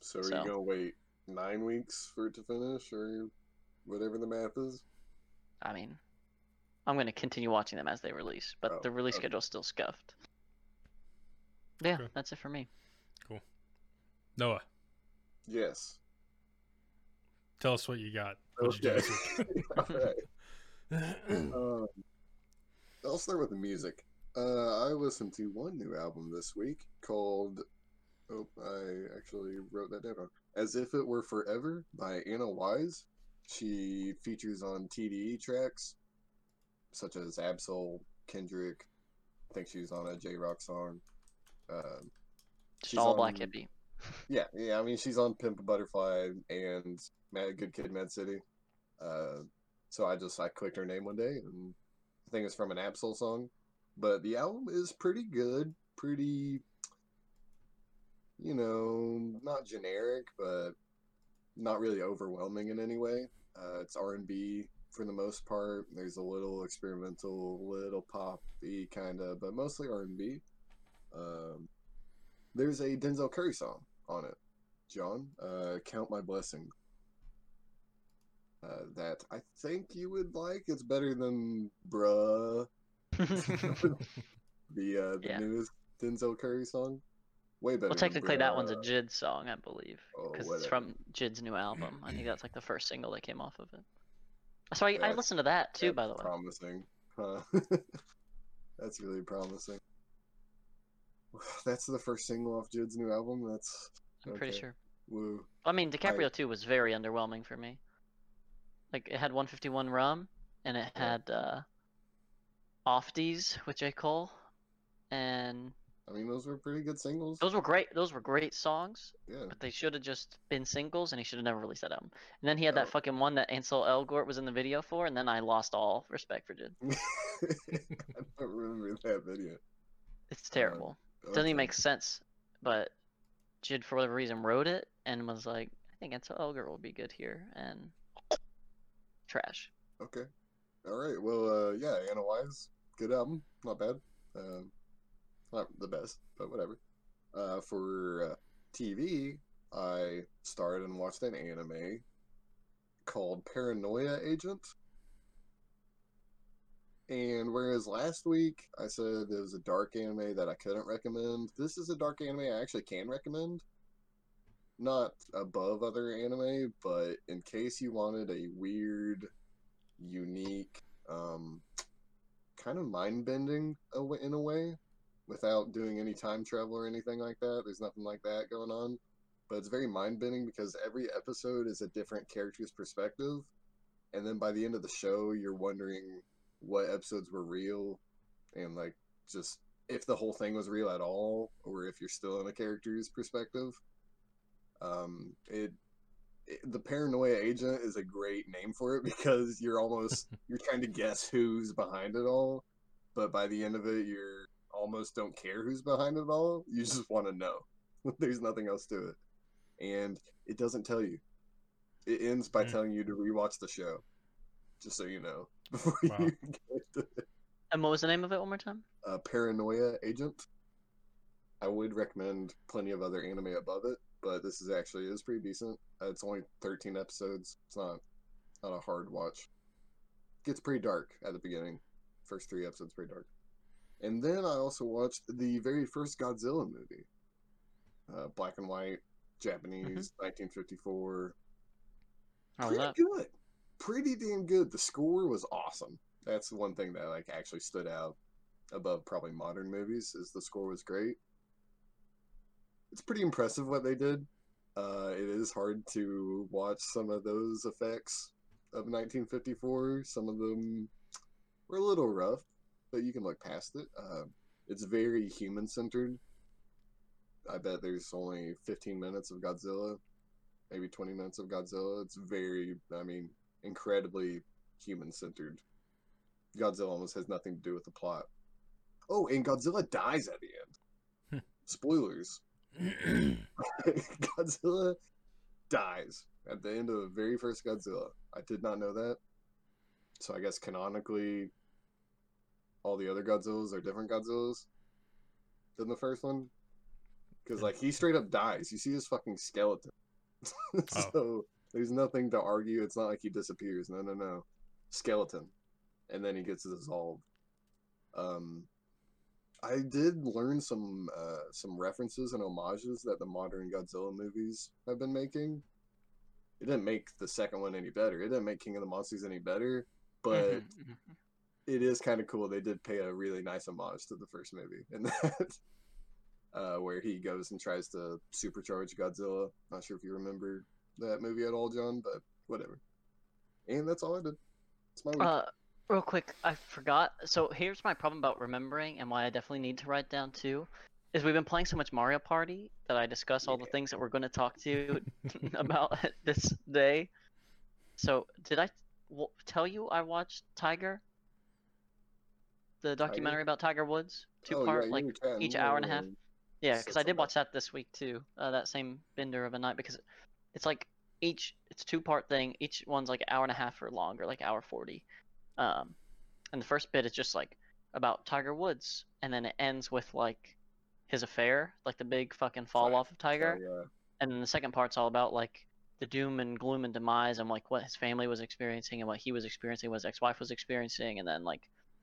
So are So. you gonna wait nine weeks for it to finish, or whatever the math is? I mean, I'm going to continue watching them as they release, but Oh, the release okay. schedule's still scuffed. Yeah, Okay. that's it for me. Cool. Noah, Yes. tell us what you got. What'd you do Okay. this week? Alright. Um, I'll start with the music. Uh, I listened to one new album this week called. Oh, I actually wrote that down. As If It Were Forever by Anna Wise. She features on TDE tracks such as Ab-Soul, Kendrick. I think she's on a Jay Rock song. Um, She's all black on- hippie. yeah, yeah. I mean, she's on Pimp a Butterfly and Mad Good Kid, Mad City. Uh, so I just I clicked her name one day, and I think it's from an Ab-Soul song. But the album is pretty good, pretty, you know, not generic, but not really overwhelming in any way. Uh, it's R and B for the most part. There's a little experimental, little poppy kind of, but mostly R and B. Um, there's a Denzel Curry song on it, John. Uh, Count My Blessing. Uh, that I think you would like. It's better than Bruh, the uh, the Yeah. newest Denzel Curry song. Way better. well, than technically, that one's a Jid song, I believe, Oh, because it's from Jid's new album. I think that's like the first single that came off of it. So I, I listened to that too, by the way. Promising. Huh? That's really promising. That's the first single off Jude's new album. That's I'm pretty sure. woo. I mean, DiCaprio 2 was very underwhelming for me. Like it had 151 rum, and it had uh, Off Deez with J Cole, and I mean, those were pretty good singles. those were great. Those were great songs, Yeah. but they should have just been singles, and he should have never released that album. And then he had Oh. that fucking one that Ansel Elgort was in the video for, and then I lost all respect for Jid. I don't remember that video. It's terrible. Doesn't even make sense. But Jid, for whatever reason, wrote it and was like, I think Ansel Elgort will be good here, and trash. Okay. All right. Well, uh, yeah, Anna Wise, good album, not bad. Um, not the best, but whatever. Uh, for uh, TV, I started and watched an anime called Paranoia Agent. And whereas last week I said it was a dark anime that I couldn't recommend, this is a dark anime I actually can recommend. Not above other anime, but in case you wanted a weird, unique, um, kind of mind bending in a way, without doing any time travel or anything like that. There's nothing like that going on. But it's very mind bending because every episode is a different character's perspective. And then by the end of the show, you're wondering what episodes were real and like just if the whole thing was real at all or if you're still in a character's perspective. Um, it, the paranoia agent is a great name for it because you're almost you're trying to guess who's behind it all, but by the end of it, you're almost don't care who's behind it all. You just want to know. There's nothing else to it, and it doesn't tell you. It ends by mm. telling you to rewatch the show, just so you know before wow. you get to it. And what was the name of it one more time? Uh, Paranoia Agent. I would recommend plenty of other anime above it, but this is actually is pretty decent. Uh, it's only 13 episodes. It's not not a hard watch. It gets pretty dark at the beginning. First three episodes pretty dark. And then I also watched the very first Godzilla movie. Uh, black and white, Japanese, mm-hmm. 1954. How Pretty that? good. Pretty damn good. The score was awesome. That's the one thing that like actually stood out above probably modern movies is the score was great. It's pretty impressive what they did. Uh, it is hard to watch some of those effects of 1954. Some of them were a little rough, but you can look past it. Uh, it's very human centered. I bet there's only 15 minutes of Godzilla, maybe 20 minutes of Godzilla. It's very, I mean, incredibly human centered. Godzilla almost has nothing to do with the plot. Oh, and Godzilla dies at the end. Spoilers. Godzilla dies at the end of the very first Godzilla. I did not know that. So I guess canonically all the other Godzillas are different Godzillas than the first one. Because like he straight up dies. You see his fucking skeleton. so oh. there's nothing to argue. It's not like he disappears. No, no, no. Skeleton, and then he gets dissolved. Um, I did learn some uh, some references and homages that the modern Godzilla movies have been making. It didn't make the second one any better. It didn't make King of the Monsters any better, but mm-hmm, mm-hmm it is kind of cool. They did pay a really nice homage to the first movie, and that uh, where he goes and tries to supercharge Godzilla. Not sure if you remember that movie at all, John, but whatever. And that's all I did. It's my week. Uh, real quick, I forgot. So here's my problem about remembering, and why I definitely need to write down too. Is we've been playing so much Mario Party that I discuss all the things that we're going to talk to you about this day. So did I w- tell you I watched Tiger? The documentary about Tiger Woods, two oh, part, yeah, like each hour and a half. Yeah, because I did watch that this week too. Uh, that same bender of a night because it's like each it's two part thing. Each one's like an hour and a half or longer, like hour forty. Um, and the first bit is just like about Tiger Woods, and then it ends with like his affair, like the big fucking fall off of Tiger. Oh, yeah. And then the second part's all about like the doom and gloom and demise and like what his family was experiencing and what he was experiencing, what his ex-wife was experiencing, and then like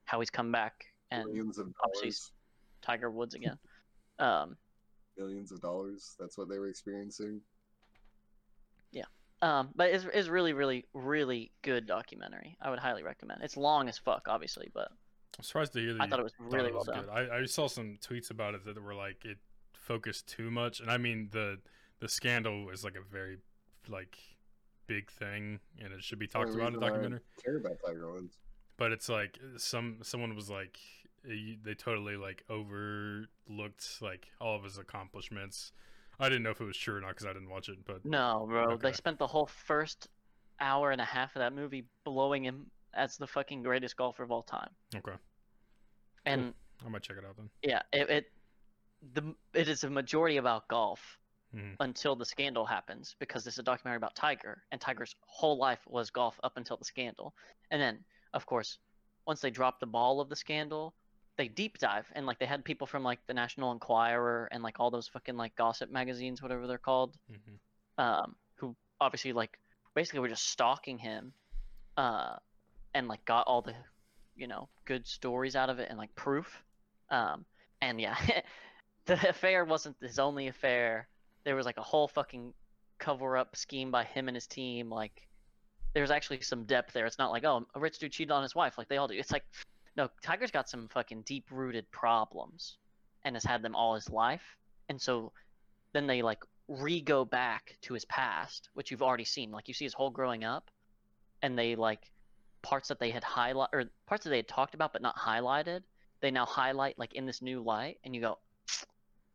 how he's come back and millions of obviously Tiger Woods again. Um, millions of dollars. That's what they were experiencing. Yeah. Um, but it's, it's really, really, really good documentary. I would highly recommend. It's long as fuck, obviously, but I'm surprised to hear that. I thought it was really it was well done. I, I saw some tweets about it that were like it focused too much, and I mean the the scandal is like a very like big thing, and it should be talked about in a documentary. I care about Tiger Woods but it's like some someone was like eh, they totally like overlooked like all of his accomplishments. I didn't know if it was true or not because I didn't watch it. But no, bro, okay. they spent the whole first hour and a half of that movie blowing him as the fucking greatest golfer of all time. Okay. And cool. I might check it out then. Yeah, it, it the it is a majority about golf mm-hmm. until the scandal happens because this is a documentary about Tiger and Tiger's whole life was golf up until the scandal, and then of course, once they dropped the ball of the scandal, they deep dive and like they had people from like the National Enquirer and like all those fucking like gossip magazines, whatever they're called, hmm um, who obviously like basically were just stalking him, uh, and like got all the, you know, good stories out of it and like proof. Um, and yeah, the affair wasn't his only affair. There was like a whole fucking cover up scheme by him and his team. Like, there's actually some depth there. It's not like oh, a rich dude cheated on his wife like they all do. It's like, no, Tiger's got some fucking deep rooted problems, and has had them all his life. And so, then they like re go back to his past, which you've already seen. Like you see his whole growing up, and they like parts that they had highlight or parts that they had talked about but not highlighted. They now highlight like in this new light, and you go,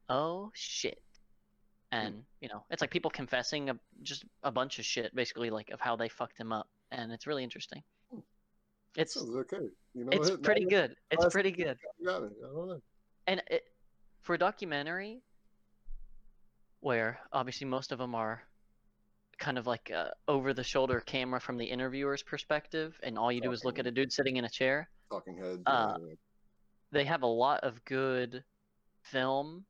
oh shit. And you know, it's like people confessing a, just a bunch of shit, basically like of how they fucked him up, and it's really interesting. It's okay. You know it's pretty good. It's pretty good. got it. I don't know. and it, for a documentary where obviously most of them are kind of like over the shoulder camera from the interviewer's perspective and all you do is look at a dude sitting in a chair Talking head. Uh, they have a lot of good film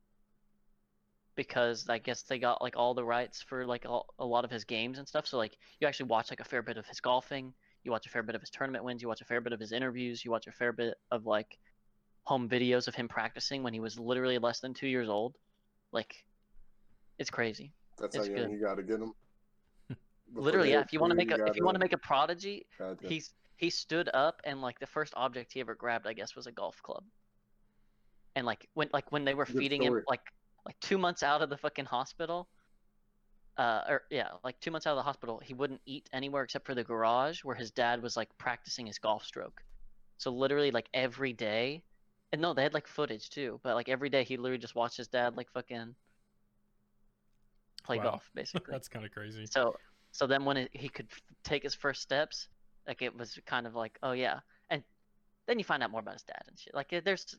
because I guess they got like all the rights for like all, a lot of his games and stuff. So like you actually watch like a fair bit of his golfing, you watch a fair bit of his tournament wins, you watch a fair bit of his interviews, you watch a fair bit of like home videos of him practicing when he was literally less than 2 years old. Like it's crazy. That's it's how young good. you got to get them. literally, yeah, if you want to make a if you want to make a prodigy, Gotcha. he's he stood up and like the first object he ever grabbed i guess was a golf club and like when like when they were Good feeding him like like two months out of the fucking hospital uh or yeah like two months out of the hospital he wouldn't eat anywhere except for the garage where his dad was like practicing his golf stroke so literally like every day and no they had like footage too but like every day he literally just watched his dad like fucking play Wow. golf basically That's kind of crazy. so so then when it, he could f- take his first steps, like it was kind of like, oh yeah, and then you find out more about his dad and shit. Like there's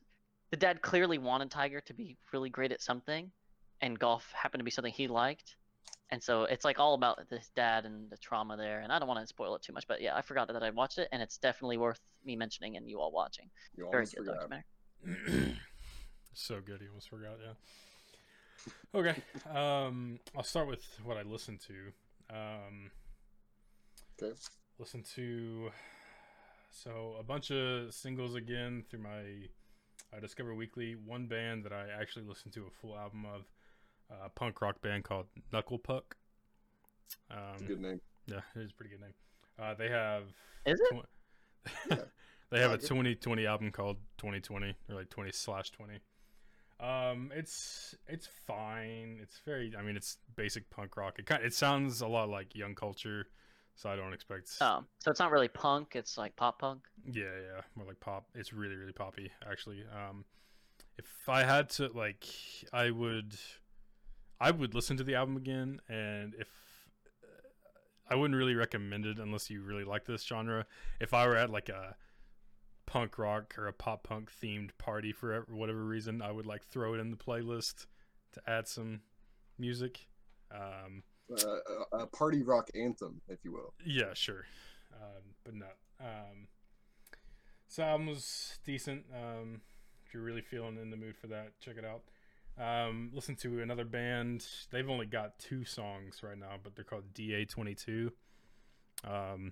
the dad clearly wanted Tiger to be really great at something, and golf happened to be something he liked, and so it's like all about this dad and the trauma there. And I don't want to spoil it too much, but yeah, I forgot that I watched it, and it's definitely worth me mentioning and you all watching. You Very good forgot. documentary. so good, he almost forgot. Yeah. Okay. Um, I'll start with what I listened to. Um, Okay. listen to so a bunch of singles again through my uh, Discover Weekly. One band that I actually listened to a full album of, uh, punk rock band called Knuckle Puck. Um, Good name. yeah, it is a pretty good name. Uh, they have Is it? twen- Yeah. they have a 2020 album called 2020 or like 20 slash 20. Um, it's it's fine. It's very. I mean, it's basic punk rock. It kind. It sounds a lot like Young Culture, so I don't expect. Um, so it's not really punk; it's like pop punk. Yeah, yeah, more like pop. It's really, really poppy, actually. Um, if I had to, like, I would, I would listen to the album again, and if I wouldn't really recommend it unless you really like this genre. If I were at like a punk rock or a pop punk themed party for whatever reason, I would like throw it in the playlist to add some music. Um, Uh, a- party rock anthem, if you will. yeah, sure. Um, but no. Um, this album was decent. Um, if you're really feeling in the mood for that, check it out. Um, listen to another band. They've only got two songs right now, but they're called DA22. Um,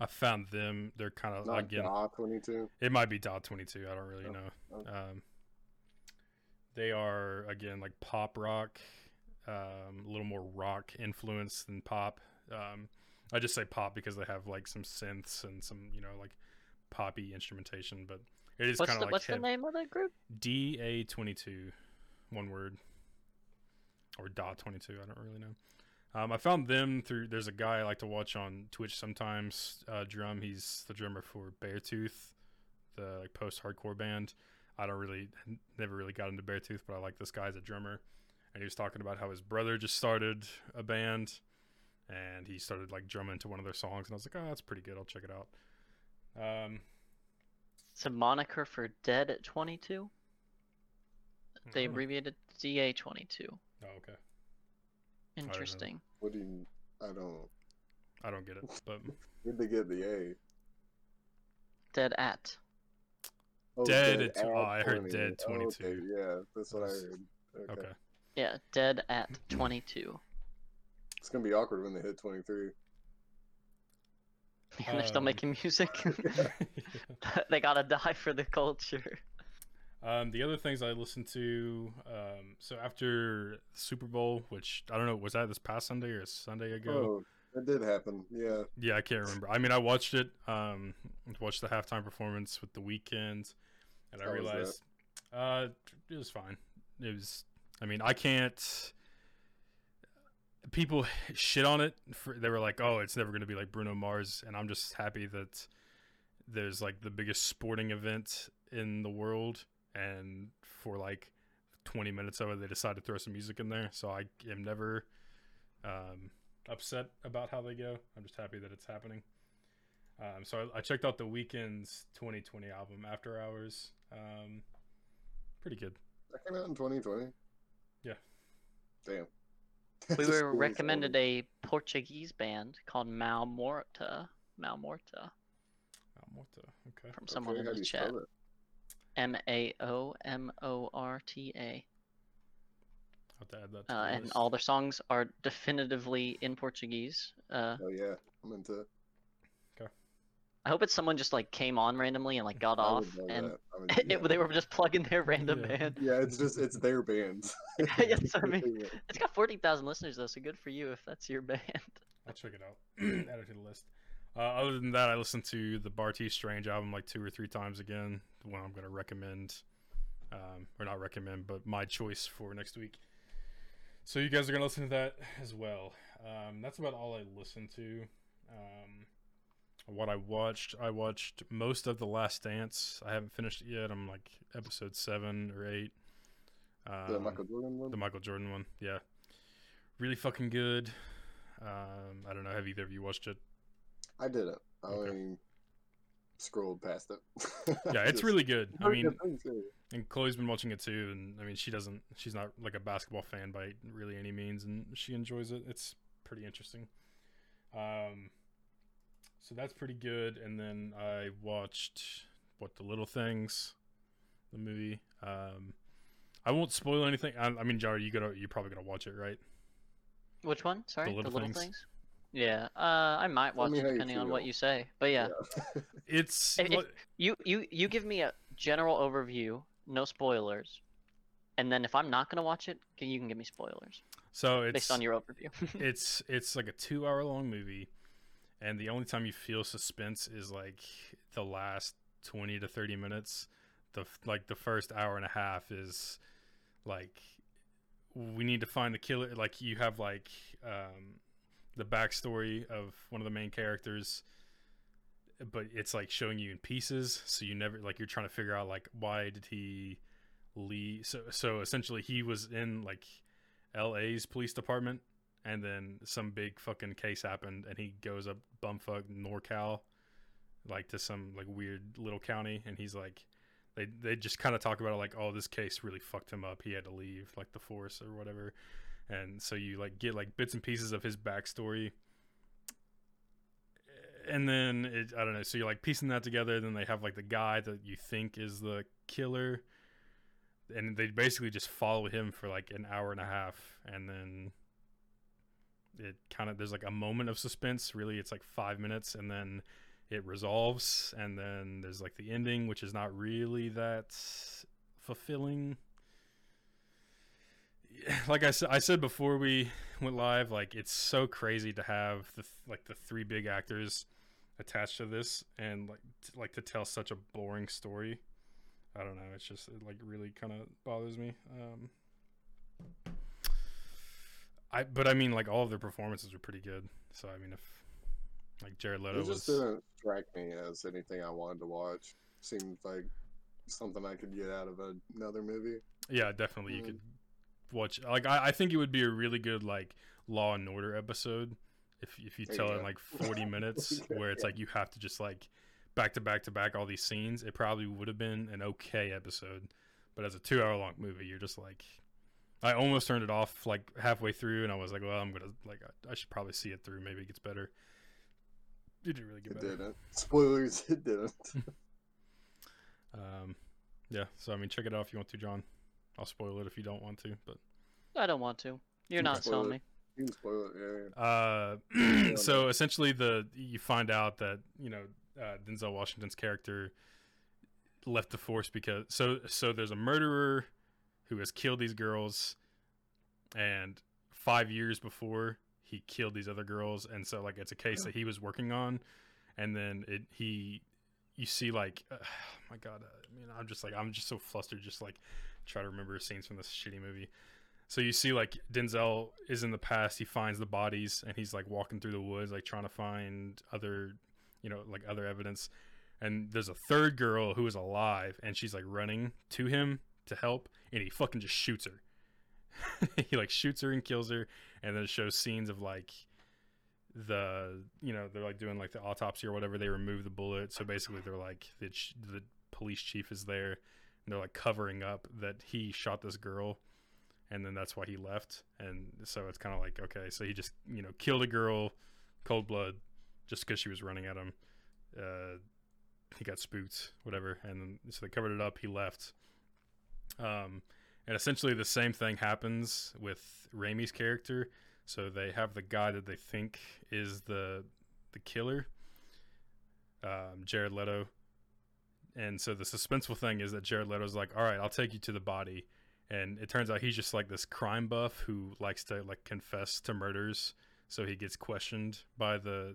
I found them. They're kind of Not again. Da 22. It might be Dot 22. I don't really Oh, know. okay. Um, they are again like pop rock, um, a little more rock influence than pop. Um, I just say pop because they have like some synths and some you know like poppy instrumentation, but it is kind of like what's the name of that group? DA22, one word, or dot 22. I don't really know. Um, I found them through. There's a guy I like to watch on Twitch sometimes. Uh, drum. He's the drummer for Beartooth, the like post-hardcore band. I don't really, never really got into Beartooth, but I like this guy as a drummer. And he was talking about how his brother just started a band, and he started like drumming to one of their songs, and I was like, oh, that's pretty good. I'll check it out. Um, It's a moniker for Dead at 22. They oh, abbreviated DA 22. oh, okay. Interesting. What do you? I don't. I don't get it, but Where'd they get the A? Dead at. Oh, Dead at at- oh, I heard 20. dead Oh, 22. okay, Yeah, that's what I heard. Okay. Okay. Yeah, dead at 22. It's gonna be awkward when they hit 23. Yeah, they're still Um, making music. they gotta die for the culture. um, the other things I listened to, um, so after Super Bowl, which I don't know, was that this past Sunday or Sunday ago? Oh, that did happen. Yeah. Yeah, I can't remember. I mean, I watched it. Um, watched the halftime performance with the Weeknd, and I How was that? realized, uh, it was fine. It was. I mean, I can't. People shit on it. For, they were like, "Oh, it's never going to be like Bruno Mars," and I'm just happy that there's like the biggest sporting event in the world, and for like 20 minutes of it, they decided to throw some music in there. So I am never um, upset about how they go. I'm just happy that it's happening. Um, so I, I checked out the Weeknd's 2020 album, After Hours. Um, pretty good. That came out in 2020. Yeah. Damn. We were recommended a Portuguese band called Mão Morta. Malmorta. Mão Morta what the? Okay. from someone in the chat. spell it? M A O M O R T A. I'll have to add that to Uh, and all their songs are definitively in Portuguese. Uh, Oh yeah, I'm into. it. I hope it's someone just like came on randomly and like got off, and that. I would- it, yeah. they were just plugging their random Yeah. band. Yeah, it's just it's their band. yes, I mean, it's got forty thousand listeners though, so good for you if that's your band. I'll check it out. add it to the list. Uh, other than that, I listened to the Bartees Strange album like two or three times again. The one I'm going to recommend, um, or not recommend, but my choice for next week. So you guys are going to listen to that as well. Um, that's about all I listened to. Um, what I watched, I watched most of The Last Dance. I haven't finished it yet. I'm like episode seven or eight. Um, the Michael Jordan one. the Michael Jordan one, yeah, really fucking good. Um, I don't know. Have either of you watched it? I did it. I Okay. scrolled past it. Yeah, it's Just- really good. I mean, good things, yeah. and Chloe's been watching it too, and I mean, she doesn't. She's not like a basketball fan by really any means, and she enjoys it. It's pretty interesting. Um, so that's pretty good. And then I watched what the Little Things, the movie. Um, I won't spoil anything. I, I mean, Jar, you gotta, you're probably gonna watch it, right? Which one? Sorry, the Little Things? things. Yeah, uh, I might watch it depending on what you say. But yeah, It's If- if- you you you give me a general overview, no spoilers, and then if I'm not gonna watch it, can you can give me spoilers so it's based on your overview. it's it's like a two hour long movie and the only time you feel suspense is like the last 20 to 30 minutes. The like the first hour and a half is like we need to find the killer like you have like um the backstory of one of the main characters but it's like showing you in pieces so you never like you're trying to figure out like why did he leave so so essentially he was in like LA's police department and then some big fucking case happened and he goes up bumfuck NorCal like to some like weird little county and he's like they they just kind of talk about it like oh this case really fucked him up. He had to leave like the force or whatever. And so you like get like bits and pieces of his backstory. And then it, I don't know so you're like piecing that together then they have like the guy that you think is the killer and they basically just follow him for like an hour and a half and then it kind of there's like a moment of suspense really it's like five minutes and then it resolves and then there's like the ending which is not really that fulfilling like I said, I said before we went live, like it's so crazy to have the like the three big actors attached to this, and like like to tell such a boring story. I don't know. It's just it like really kind of bothers me. Um, I but I mean like all of their performances were pretty good. So I mean if like Jared Leto It just was didn't strike me as anything I wanted to watch. Seemed like something I could get out of another movie. yeah definitely you Mm. could watch like I, I think it would be a really good like Law and Order episode if if you There tell it in like 40 minutes where it's yeah. like you have to just like back to back to back all these scenes it probably would have been an okay episode but as a two hour long movie you're just like I almost turned it off like halfway through and I was like well I'm gonna like I, I should probably see it through maybe it gets better it didn't really get It better. didn't. Spoilers, it didn't. Um, yeah. So I mean, check it out if you want to, John. I'll spoil it if you don't want to, but I don't want to. You're You not can spoil selling it. me. You can spoil it, yeah. yeah. Uh, so essentially, the you find out that you know uh, Denzel Washington's character left the force because so so there's a murderer who has killed these girls, and five years before he killed these other girls, and so like it's a case that he was working on, and then it he you see like uh, my god, I mean I'm just like I'm just so flustered just like try to remember scenes from this shitty movie. So you see, like Denzel is in the past. He finds the bodies, and he's like walking through the woods, like trying to find other, you know, like other evidence. And there's a third girl who is alive, and she's like running to him to help, and he fucking just shoots her. he like shoots her and kills her, and then it shows scenes of like the, you know, they're like doing like the autopsy or whatever. They remove the bullet, so basically they're like the the police chief is there, and they're like covering up that he shot this girl and then that's why he left. And so it's kind of like, okay, so he just you know killed a girl, cold blood, just because she was running at him. Uh, he got spooked, whatever, and so they covered it up. He left. Um, and essentially the same thing happens with Rami's character. So they have the guy that they think is the the killer, um, Jared Leto. And so the suspenseful thing is that Jared Leto's like, all right, I'll take you to the body and it turns out he's just like this crime buff who likes to like confess to murders so he gets questioned by the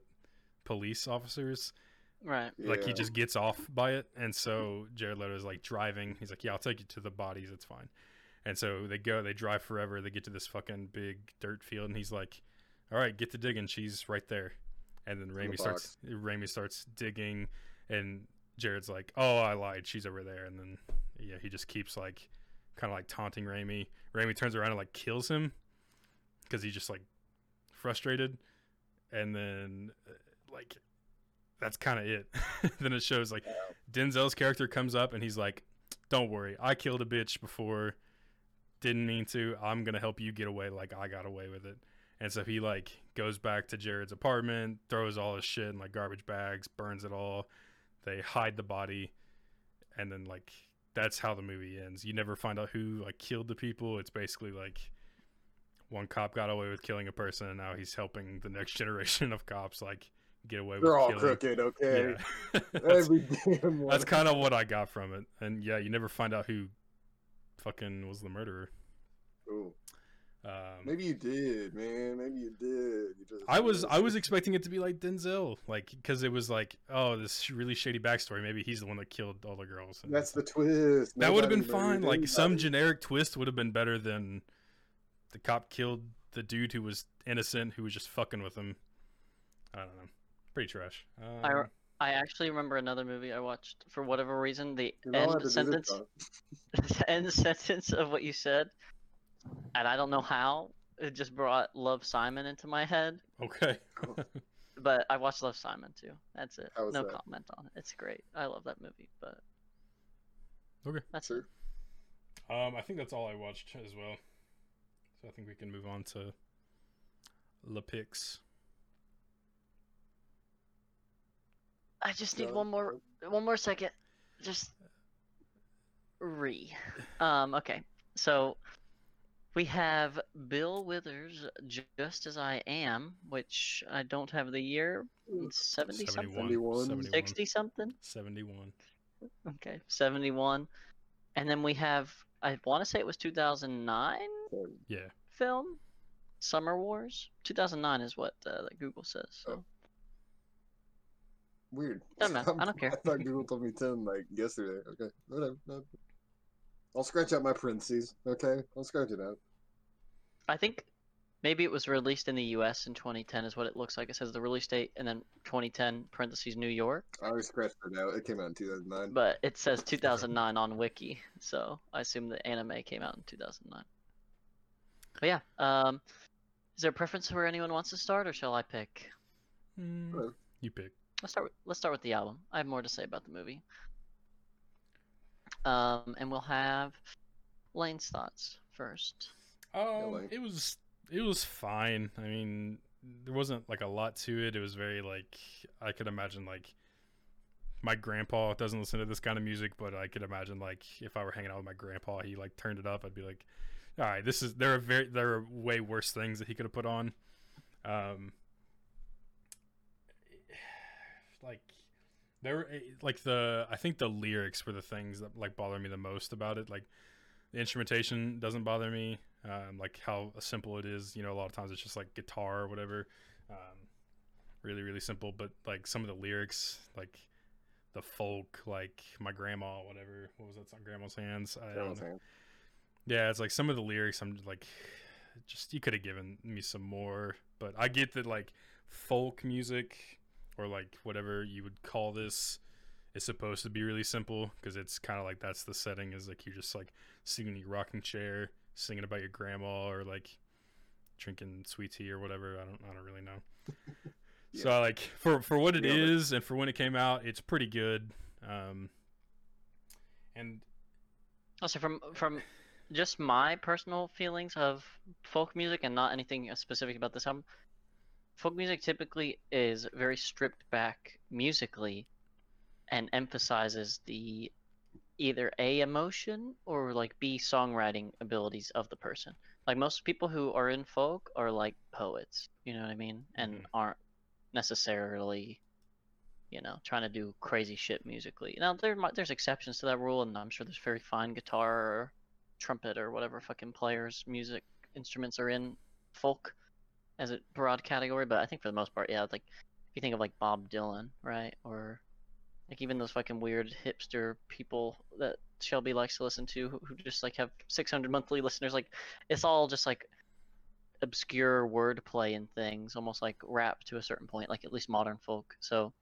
police officers Right. like he just gets off by it and so jared leto is like driving he's like yeah i'll take you to the bodies it's fine and so they go they drive forever they get to this fucking big dirt field and he's like all right get to digging she's right there and then the starts Rami starts digging and Jared's like, "Oh, I lied. She's over there." And then yeah, he just keeps like kind of like taunting Rami. Rami turns around and like kills him cuz he's just like frustrated. And then uh, like that's kind of it. then it shows like Denzel's character comes up and he's like, "Don't worry. I killed a bitch before. Didn't mean to. I'm to help you get away like I got away with it." And so he like goes back to Jared's apartment, throws all his shit in like garbage bags, burns it all. They hide the body, and then like that's how the movie ends. You never find out who like killed the people. It's basically like one cop got away with killing a person, and now he's helping the next generation of cops like get away They're with all killing. crooked, okay? Yeah, that's, Every damn one. that's kind of what I got from it. And yeah, you never find out who fucking was the murderer. Ooh. Um, Maybe you did, man. Maybe you did. You just I was I was expecting it to be like Denzel, like because it was like oh this really shady backstory. Maybe he's the one that killed all the girls. and That's the twist. that would have been fine. murdered Like some generic twist would have been better than the cop killed the dude who was innocent, who was just fucking with him. I don't know, pretty trash. I Um, re- I actually remember another movie I watched for whatever reason. The You're not allowed end to do this, sentence, the end sentence of what you said, and I don't know how it just brought Love Simon into my head. okay. But I watched Love Simon too. That's it. No that? comment on it. It's great. I love that movie. But Okay. that's Sure. it. Um, I think that's all I watched as well. So I think we can move on to Le Pix. I just need John, one more one more second. Just re. Um, okay. So we have Bill Withers, Just as I Am, which I don't have the year. Seventy something. 71. 71. Sixty something. 71. Okay, seventy-one. And then we have I want to say it was two thousand nine Yeah. film, Summer Wars. Two thousand nine is what uh, Google says. So. Weird. Doesn't know. I don't care. I thought Google told me 10 like yesterday. Okay. Whatever. No. I'll scratch out my parentheses. Okay. I'll scratch it out. I think maybe it was released in the U.S. in 2010 is what it looks like. It says the release date and then 2010 parentheses New York, I already scratched it out. It came out in 2009. but it says 2009 on Wiki, so I assume the anime came out in 2009. But yeah, um, is there a preference where anyone wants to start, or shall I pick? Mm, you pick. Let's start. With, let's start with the album. I have more to say about the movie. Um, and we'll have Layne's thoughts first. Um, it was it was fine. I mean, there wasn't like a lot to it. It was very like I could imagine like my grandpa doesn't listen to this kind of music, but I could imagine like if I were hanging out with my grandpa, he like turned it up. I'd be like, all right, this is there are very there are way worse things that he could have put on. Um, like there were eh, like the I think the lyrics were the things that like bother me the most about it. Like the instrumentation doesn't bother me. Um, like how simple it is. You know, a lot of times it's just like guitar or whatever. Um, really, really simple. But like some of the lyrics, like the folk, like my grandma, whatever. What was that song? Grandma's hands. I don't know. Yeah, it's like some of the lyrics. I'm like, just you could have given me some more. But I get that like folk music or like whatever you would call this is supposed to be really simple because it's kind of like that's the setting is like you're just like sitting in your rocking chair singing about your grandma or like drinking sweet tea or whatever. I don't i don't really know. Yeah. so like for for what it yeah, is and for when it came out it's pretty good. Um and also from from just my personal feelings of folk music and not anything specific about this album folk music typically is very stripped back musically and emphasizes the either a emotion or like b songwriting abilities of the person. Like most people who are in folk are like poets you know what i mean? And mm-hmm. aren't necessarily you know trying to do crazy shit musically. Now there there's exceptions to that rule and i'm sure there's very fine guitar or trumpet or whatever fucking players music instruments are in folk as a broad category, but I think for the most part, yeah, like if you think of like Bob Dylan, right, or like even those fucking weird hipster people that Shelby likes to listen to, who, just like have 600 monthly listeners, like it's all just like obscure wordplay and things, almost like rap to a certain point, like at least modern folk. So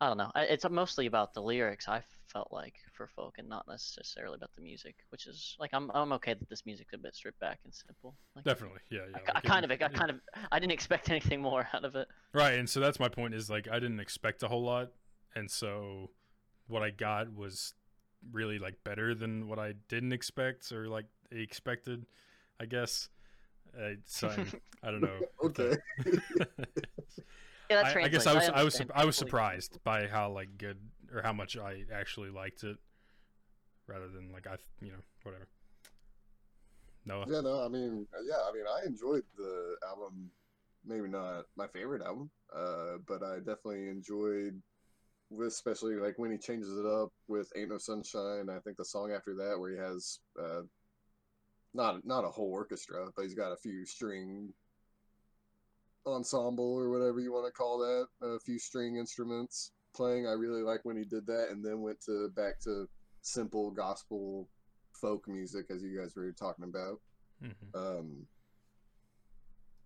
I don't know. It's mostly about the lyrics. I felt like for folk, and not necessarily about the music, which is like I'm I'm okay that this music's a bit stripped back and simple. Like, Definitely, yeah, yeah. I, like I kind of, I kind of, I didn't expect anything more out of it. Right, and so that's my point. Is like I didn't expect a whole lot, and so what I got was really like better than what I didn't expect or like expected, I guess. Uh, so I don't know. okay. Yeah, I, I, guess I was I, I was I was surprised by how like good or how much I actually liked it, rather than like I you know whatever. No. Yeah, no, I mean, yeah, I mean, I enjoyed the album. Maybe not my favorite album, uh, but I definitely enjoyed, especially like when he changes it up with "Ain't No Sunshine." I think the song after that, where he has uh, not not a whole orchestra, but he's got a few string ensemble or whatever you want to call that, a few string instruments playing. I really like when he did that, and then went to back to simple gospel folk music as you guys were talking about. Mm-hmm. Um,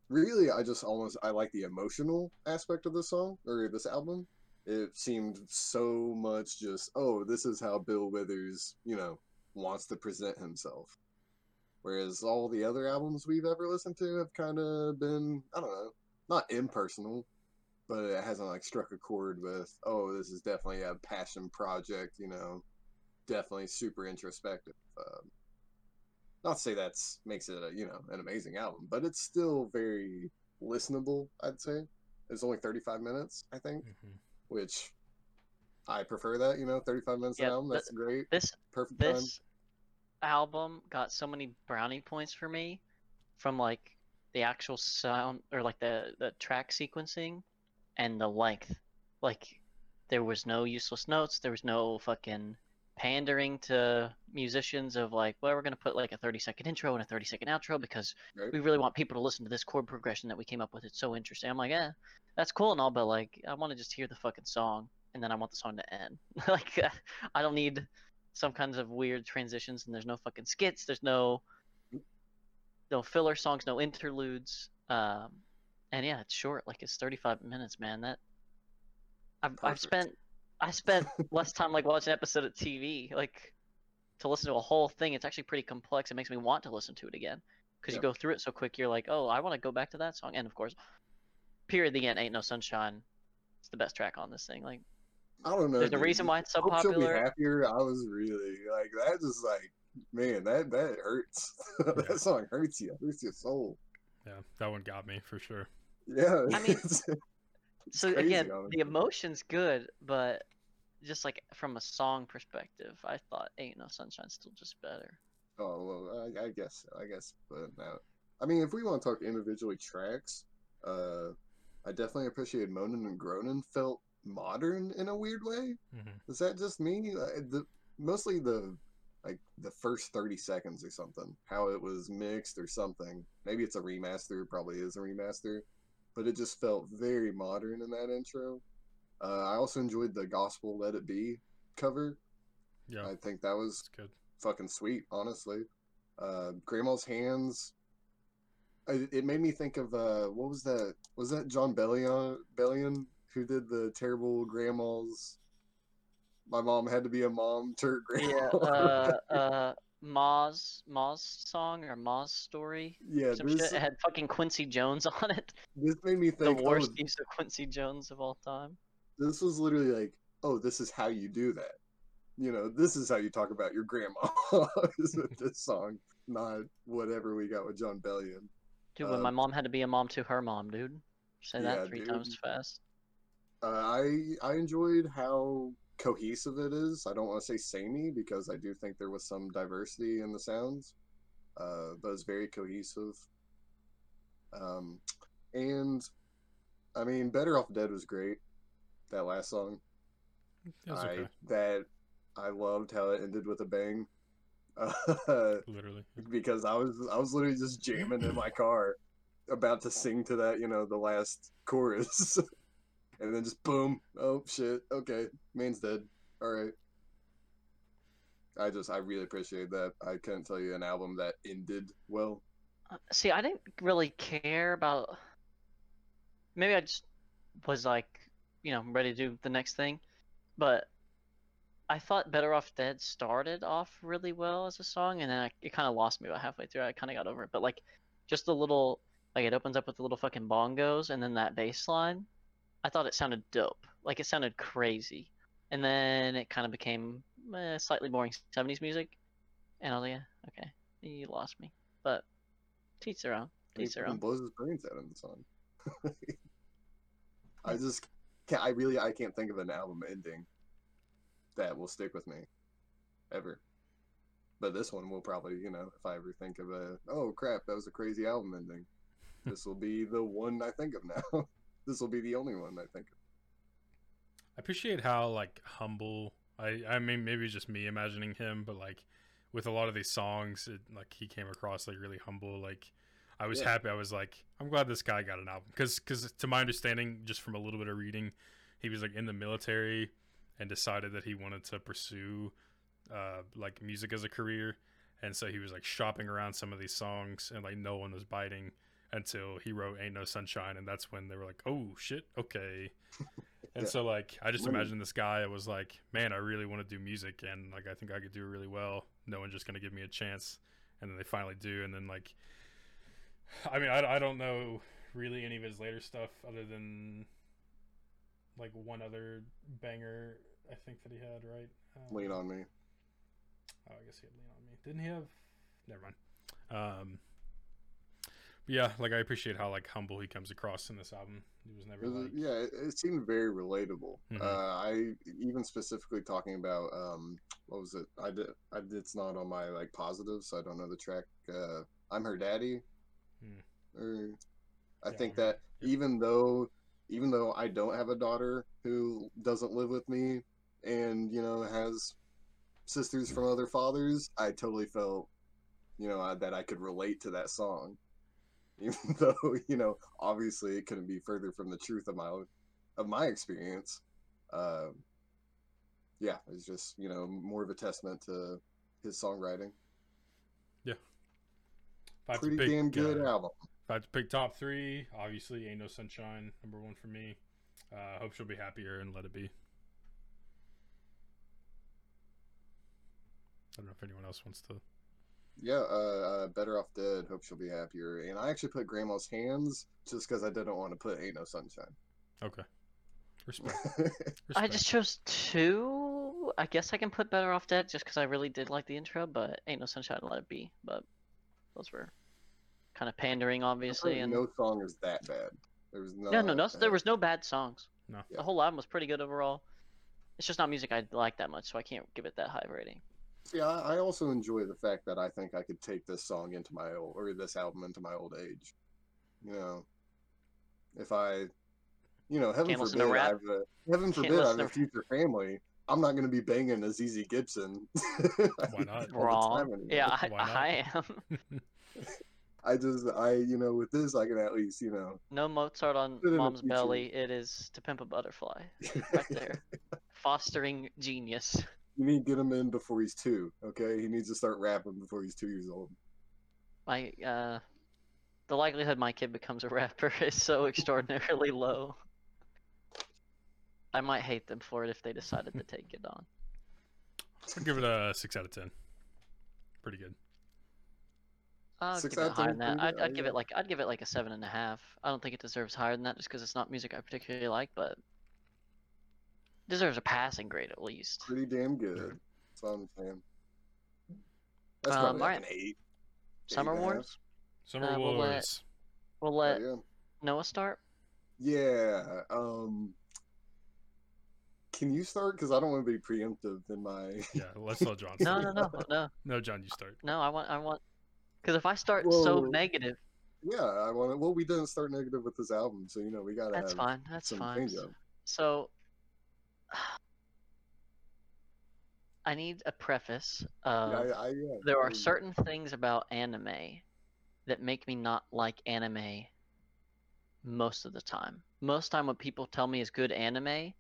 really, I just almost I like the emotional aspect of the song or this album. It seemed so much just oh, this is how Bill Withers, you know, wants to present himself. Whereas all the other albums we've ever listened to have kind of been, I don't know, not impersonal, but it hasn't like struck a chord with, oh, this is definitely a passion project, you know, definitely super introspective. Um, not to say that's makes it a you know an amazing album, but it's still very listenable. I'd say it's only 35 minutes, I think, mm-hmm. which I prefer that. You know, 35 minutes yeah, an album. That's great. This perfect. This time. album got so many brownie points for me from like the actual sound or like the the track sequencing and the length. Like there was no useless notes. There was no fucking pandering to musicians of like, well, we're gonna put like a 30 second intro and a 30 second outro because right. we really want people to listen to this chord progression that we came up with. It's so interesting. I'm like, yeah, that's cool and all, but like, I want to just hear the fucking song and then I want the song to end. like, I don't need some kinds of weird transitions and there's no fucking skits. There's no no filler songs, no interludes. Um, and yeah, it's short. Like it's 35 minutes, man. That I've, I've spent I spent less time like watching an episode of TV. Like to listen to a whole thing, it's actually pretty complex. It makes me want to listen to it again because you go through it so quick. You're like, oh, I want to go back to that song. And of course, period. The end. Ain't no sunshine. It's the best track on this thing. Like I don't know. There's dude. a reason why it's so popular. She'll be happier. I was really like that. Just like man, that that hurts. that song hurts you, hurts your soul. Yeah, that one got me for sure. Yeah. I mean, it's- so crazy, again, honestly. the emotion's good, but just like from a song perspective, I thought "Ain't No Sunshine" still just better. oh well, I, I guess. I guess, but no. I mean, if we want to talk individually tracks, uh, I definitely appreciated "Moanin' and Groanin'." Felt modern in a weird way. Mhm. Is that just me? Uh, The mostly the like the first thirty seconds or something. How it was mixed or something. Maybe it's a remaster. Probably is a remaster, but it just felt very modern in that intro. Uh, I also enjoyed the gospel "Let It Be" cover. Yeah, I think that was good. fucking sweet, honestly. Uh, Grandma's hands. It, it made me think of uh, what was that? Was that Jon Bellion? Bellion who did the terrible grandmas? My mom had to be a mom to her Yeah, grandma. uh, uh, Ma's Ma's song or Ma's story. yeah. Some This, had fucking Quincy Jones on it. this made me think The worst oh, use of Quincy Jones of all time. this was literally like, oh, this is how you do that. You know, this is how you talk about your grandma. is with this song, not whatever we got with Jon Bellion. Dude, when my Um, mom had to be a mom to her mom, dude. Say Yeah, that three times fast. Uh, I I enjoyed how cohesive it is. I don't want to say samey because I do think there was some diversity in the sounds, uh, but it's very cohesive. Um, and I mean, "Better Off Dead" was great. That last song, It I okay. that I loved how it ended with a bang. Uh, Literally. because I was I was literally just jamming in my car, about to sing to that, you know, the last chorus, and then just boom, oh shit, okay, main's dead. All right. I just I really appreciate that. I couldn't tell you an album that ended well. Uh, See, I didn't really care about. Maybe I just was like, you know, ready to do the next thing, but I thought "Better Off Dead" started off really well as a song, and then I, it kind of lost me about halfway through. I kind of got over it, but like, just a little, like it opens up with the little fucking bongos, and then that bass line. I thought it sounded dope. Like it sounded crazy, and then it kind of became eh, slightly boring '70s music, and I was like, yeah, okay, you lost me. But teach their own. He Teach their fucking own. blows his brains out in the song. I just can't. I really I can't think of an album ending that will stick with me ever. But this one will probably, you know, if I ever think of a, oh crap, that was a crazy album ending. this will be the one I think of now. this will be the only one I think. I appreciate how like humble. I I mean maybe just me imagining him, but like with a lot of these songs, it, like he came across like really humble. Like I was Yeah. happy. I was like, I'm glad this guy got an album because because to my understanding, just from a little bit of reading, he was like in the military and decided that he wanted to pursue uh like music as a career, and so he was like shopping around some of these songs and like no one was biting until he wrote "Ain't No Sunshine," and that's when they were like, "Oh shit, okay." And Yeah. so like I just imagine this guy was like, man, I really want to do music and like I think I could do it really well. No one's just gonna give me a chance, and then they finally do, and then like, I mean, I, I don't know really any of his later stuff other than like one other banger I think that he had, right? Um, Lean on me. Oh, I guess he had Lean on Me. Didn't he have? Never mind. Um, but yeah, like I appreciate how like humble he comes across in this album. He was never like, yeah, it, it seemed very relatable. Mhm. Uh, I even specifically talking about um, what was it? I did. I did. It's not on my like positive, so I don't know the track. Uh, I'm her daddy. Hmm. Or I Yeah, think I'm Her- that even though even though I don't have a daughter who doesn't live with me and you know has sisters from other fathers, I totally felt you know I- that I could relate to that song. Even though you know obviously it couldn't be further from the truth of my of my experience. Um, yeah, it's just you know more of a testament to his songwriting. Yeah, Pretty damn good uh, album. If I had to pick top three, obviously Ain't No Sunshine, number one for me. Uh, Hope She'll Be Happier and Let It Be. I don't know if anyone else wants to. Yeah, uh, uh, Better Off Dead. Hope she'll be happier. And I actually put Grandma's Hands just because I didn't want to put Ain't No Sunshine. Okay. Respect. I just chose two. I guess I can put Better Off Dead just because I really did like the intro, but Ain't No Sunshine, Let It Be. But those were kind of pandering, obviously. And no song is that bad. There was no. No, no, no. There was no bad songs. No. Yeah. The whole album was pretty good overall. It's just not music I like that much, so I can't give it that high rating. See, I, I also enjoy the fact that I think I could take this song into my old or this album into my old age. You know, if I, you know, heaven Can't listen to forbid, I have a, heaven Can't forbid, I have a future family. I'm not going to be banging a ZZ Gibson. Why not? all Wrong. Yeah, I, not? I am. I just, I, you know, with this, I can at least, you know, No Mozart on Put in a Mom's belly. It is To Pimp a Butterfly. Right there. Fostering genius. You need to get him in before he's two. Okay, he needs to start rapping before he's two years old. My uh, the likelihood my kid becomes a rapper is so extraordinarily low. I might hate them for it if they decided to take it on. I'll give it a six out of ten. Pretty good. I'll six give it higher than that. I'd. I'd give it like I'd give it like a seven and a half. I don't think it deserves higher than that just because it's not music I particularly like, but deserves a passing grade at least. Pretty damn good. That's all I'm saying. That's Um, probably like alright. an eight. Summer eight and a half. Wars. Summer Uh, we'll let- Wars. We'll Oh, let yeah. Noah start. Yeah. Um. Can you start? Because I don't want to be preemptive in my. Yeah, let's let John. No, start. no, no, no, No, John, you start. no. I want, I want, because if I start so Whoa. negative, Yeah, I want to. Well, we didn't start negative with this album, so you know we gotta that's have fine. That's some fine. change up. So, I need a preface. Of, yeah, I, I, yeah, there are certain things about anime that make me not like anime most of the time. Most time what people tell me is good anime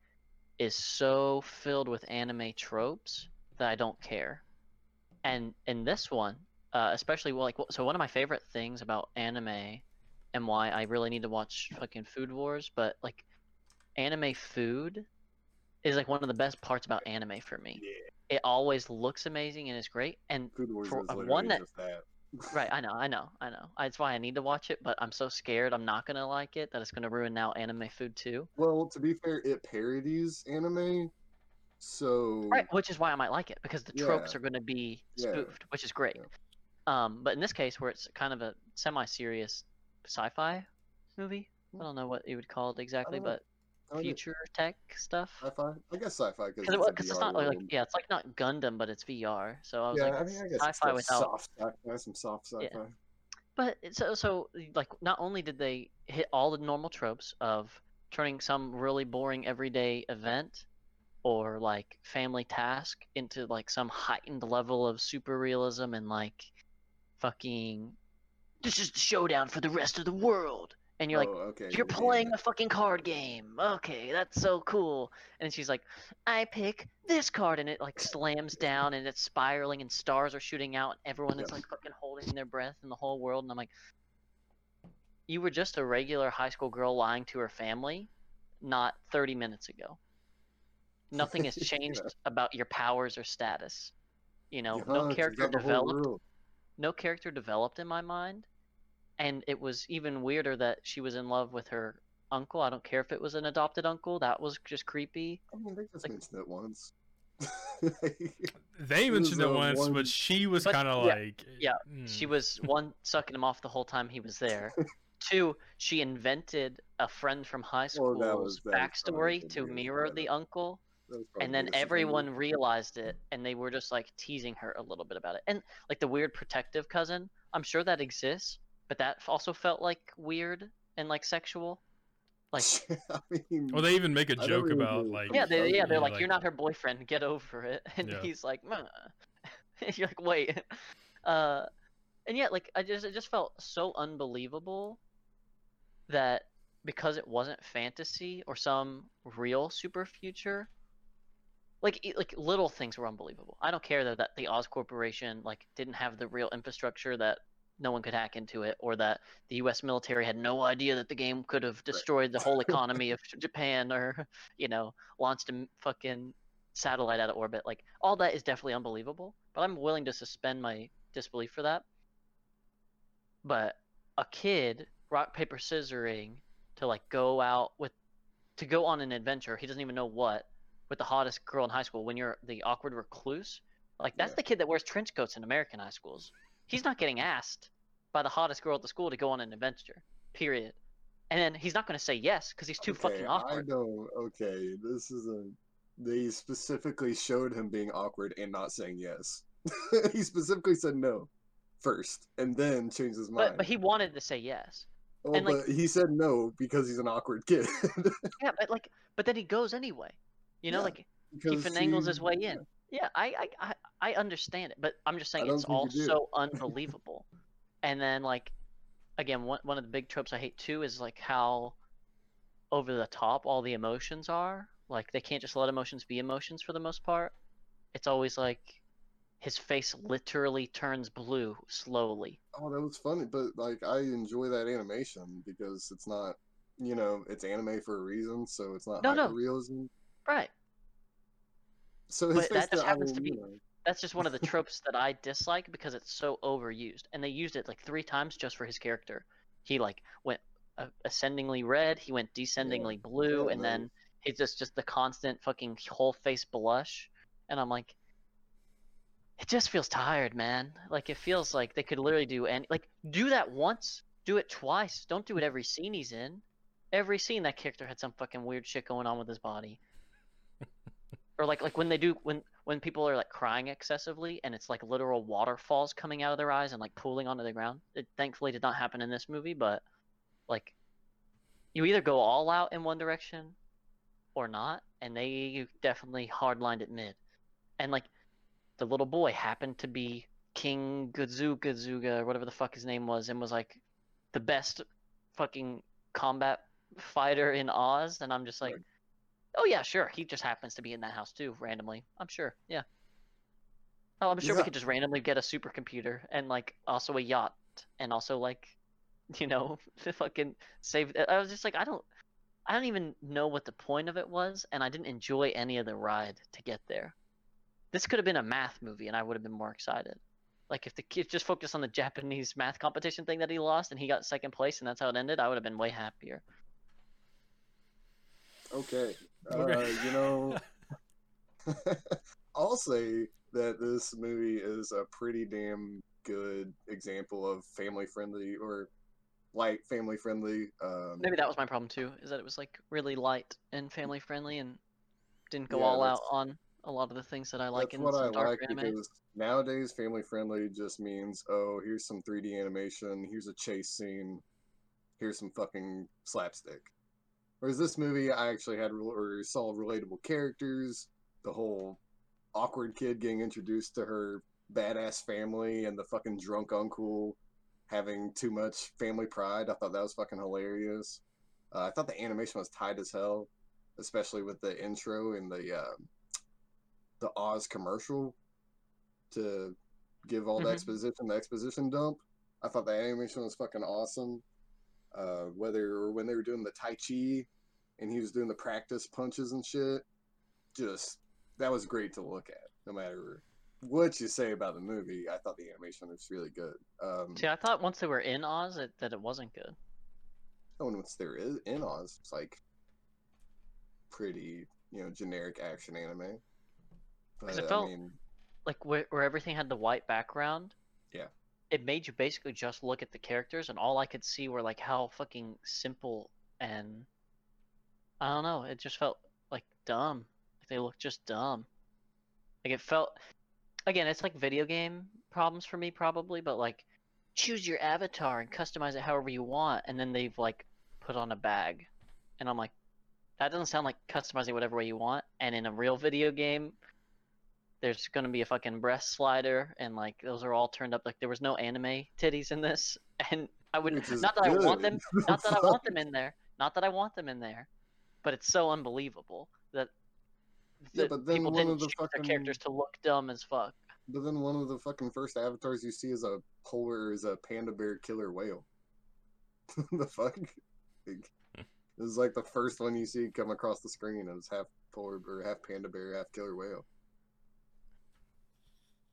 is so filled with anime tropes that I don't care. And in this one, uh, especially well, like so one of my favorite things about anime and why I really need to watch fucking Food Wars, but like anime food is like one of the best parts about anime for me. Yeah, It always looks amazing and is great and Food Wars for is one that- that. Right, I know, I know, I know. That's why I need to watch it, but I'm so scared I'm not gonna like it that it's gonna ruin now anime food too. Well, to be fair, it parodies anime, so Right, which is why I might like it because the tropes are gonna be Yeah. spoofed, which is great. Yeah. Um, but in this case, where it's kind of a semi-serious sci-fi movie, I don't know what you would call it exactly, but future tech stuff. sci-fi. I guess sci-fi because it's, it's, not like world. yeah, it's like not Gundam, but it's VR. So I was yeah, like, I mean, I guess sci-fi without soft sci-fi, some soft sci-fi. Yeah. But so so like not only did they hit all the normal tropes of turning some really boring everyday event or like family task into like some heightened level of super realism and like fucking this is the showdown for the rest of the world and you're like oh, okay. you're yeah, playing yeah. a fucking card game. Okay, that's so cool. And she's like, I pick this card, and it like slams down, and it's spiraling, and stars are shooting out, and everyone is like fucking holding their breath in the whole world. And I'm like, you were just a regular high school girl lying to her family, not 30 minutes ago. Nothing has Yeah. changed about your powers or status. You know, Yeah, no character got the whole developed no character developed in my mind and it was even weirder that she was in love with her uncle. I don't care if it was an adopted uncle. That was just creepy. I mean, they just like- mentioned it once. They It mentioned it once, one- but she was kind of yeah, like, yeah, mm, she was one sucking him off the whole time he was there. Two she invented a friend from high Well, that school's was- that was backstory to mirror part the of uncle That was probably and then everyone offender. realized it and they were just like teasing her a little bit about it. And like the weird protective cousin i'm sure that exists but that also felt like weird and like sexual like I mean, Well, they even make a I don't joke really about know. like, yeah, they, yeah, they're like, like- you're not her boyfriend. Get over it. And Yeah. he's like, "Meh." you're like, wait. Uh, and yet, like, I just, it just felt so unbelievable that because it wasn't fantasy or some real super future, like, e- like little things were unbelievable. I don't care though that the Oz Corporation like didn't have the real infrastructure that no one could hack into it, or that the U.S. military had no idea that the game could have destroyed the whole economy of Japan, or you know, launched a fucking satellite out of orbit. Like all that is definitely unbelievable, but I'm willing to suspend my disbelief for that. But a kid rock paper scissoring to like go out with to go on an adventure, he doesn't even know what, with the hottest girl in high school when you're the awkward recluse. Like that's Yeah. the kid that wears trench coats in American high schools. He's not getting asked by the hottest girl at the school to go on an adventure. Period. and then he's not going to say yes because he's too fucking awkward. I know. Okay, this is a. They specifically showed him being awkward and not saying yes. he specifically said no first, and then changed his mind. But but he wanted to say yes. Well, and, like- but he said no because he's an awkward kid. Yeah, but like but then he goes anyway. You know, Yeah, like he finagles his way in. Yeah, I, I I understand it, but I'm just saying it's all so unbelievable. and then like again, one one of the big tropes I hate too is like how over the top all the emotions are. Like they can't just let emotions be emotions for the most part. It's always like his face literally turns blue slowly. Oh, that was funny, but like I enjoy that animation because it's not, you know, it's anime for a reason, so it's not No, no. hyperrealism. Right. So But that just happens to be- That's just one of the tropes that I dislike because it's so overused, and they used it like three times just for his character. He like went uh, ascendingly red, he went descendingly blue, Yeah, and then he's just just the constant fucking whole face blush. And I'm like, it just feels tired, man. Like it feels like they could literally do any like do that once, do it twice. Don't do it every scene he's in. Every scene that character had some fucking weird shit going on with his body. Or like like when they do when when people are like crying excessively and it's like literal waterfalls coming out of their eyes and like pooling onto the ground. It thankfully did not happen in this movie, but like you either go all out in one direction or not, and they definitely hardlined it mid. And like the little boy happened to be King Gazuga Zuga or whatever the fuck his name was and was like the best fucking combat fighter in Oz and I'm just like. Oh yeah, sure. He just happens to be in that house too, randomly. I'm sure. Yeah. Oh, I'm sure we could just randomly get a supercomputer and like also a yacht and also like, you know, fucking save. I was just like, I don't, I don't even know what the point of it was, and I didn't enjoy any of the ride to get there. This could have been a math movie, and I would have been more excited. Like if the kid just focused on the Japanese math competition thing that he lost, and he got second place, and that's how it ended, I would have been way happier. Okay. Okay. Uh, you know, I'll say that this movie is a pretty damn good example of family friendly or light family friendly. Um, Maybe that was my problem too, is that it was like really light and family friendly, and didn't go Yeah, all out on a lot of the things that I like in what I some dark like anime. because nowadays family friendly just means oh here's some 3D animation, here's a chase scene, here's some fucking slapstick. Whereas this movie, I actually had or saw relatable characters, the whole awkward kid getting introduced to her badass family, and the fucking drunk uncle having too much family pride. I thought that was fucking hilarious. Uh, I thought the animation was tight as hell, especially with the intro and the uh, the Oz commercial to give all the Mhm. exposition, the exposition dump. I thought the animation was fucking awesome. Uh, whether or when they were doing the Tai Chi and he was doing the practice punches and shit, just that was great to look at. No matter what you say about the movie, I thought the animation was really good. Um, See, I thought once they were in Oz it, that it wasn't good. oh, and once there is in Oz, it's like pretty, you know, generic action anime. But it I mean, Like where, where everything had the white background. Yeah. It made you basically just look at the characters, and all I could see were like how fucking simple and I don't know. It just felt like dumb. Like they looked just dumb. Like it felt. Again, it's like video game problems for me probably, but like choose your avatar and customize it however you want, and then they've like put on a bag, and I'm like, that doesn't sound like customizing whatever way you want. And in a real video game, there's gonna be a fucking breast slider, and like those are all turned up. Like there was no anime titties in this, and I would which is not that I want them, not that I want them in there, not that I want them in there, but it's so unbelievable that, Yeah, that but then people one didn't of the choose their characters to look dumb as fuck. But then one of the fucking first avatars you see is a polar is a panda bear killer whale. the fuck? Like, this is like the first one you see come across the screen and it's half polar or half panda bear, half killer whale.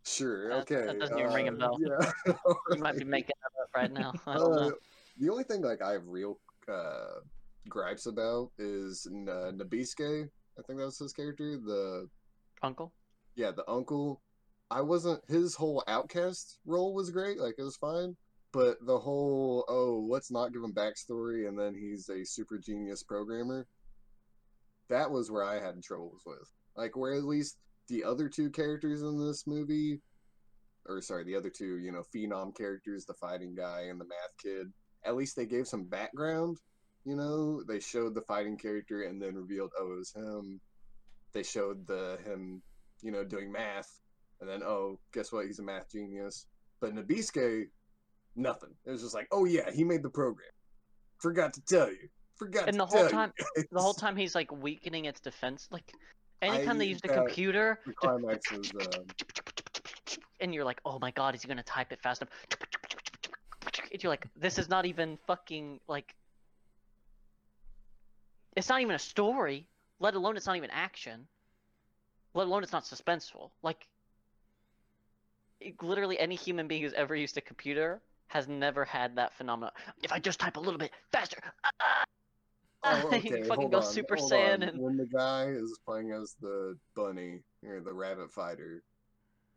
Sure, That- okay. that doesn't even ring a uh, bell. Yeah. You might be making that up right now. I don't Uh, know. the only thing like I have real uh, gripes about is N- uh, Nabisuke. I think that was his character. The Uncle. yeah, the uncle. I wasn't his whole outcast role was great, like it was fine. but the whole oh let's not give him backstory and then he's a super genius programmer that was where i had troubles with like where at least the other two characters in this movie or sorry the other two you know phenom characters the fighting guy and the math kid at least they gave some background you know they showed the fighting character and then revealed oh it was him they showed the him you know doing math and then oh guess what he's a math genius but Nabisque, nothing. It was just like, oh yeah, he made the program. Forgot to tell you. Forgot And the whole time-. The whole time he's like weakening its defense. Like anytime they I- that- computer, the climax was uh, and you're like, oh my god, is he gonna type it fast enough? And you're like, this is not even fucking like. It's not even a story, let alone it's not even action. Let alone it's not suspenseful. Like, it- literally any human being who's ever used a computer has never had that phenomenon. If I just type a little bit faster, ah, oh, He okay, fucking hold goes on, Super Saiyan and- when the guy is playing as the bunny or the rabbit fighter,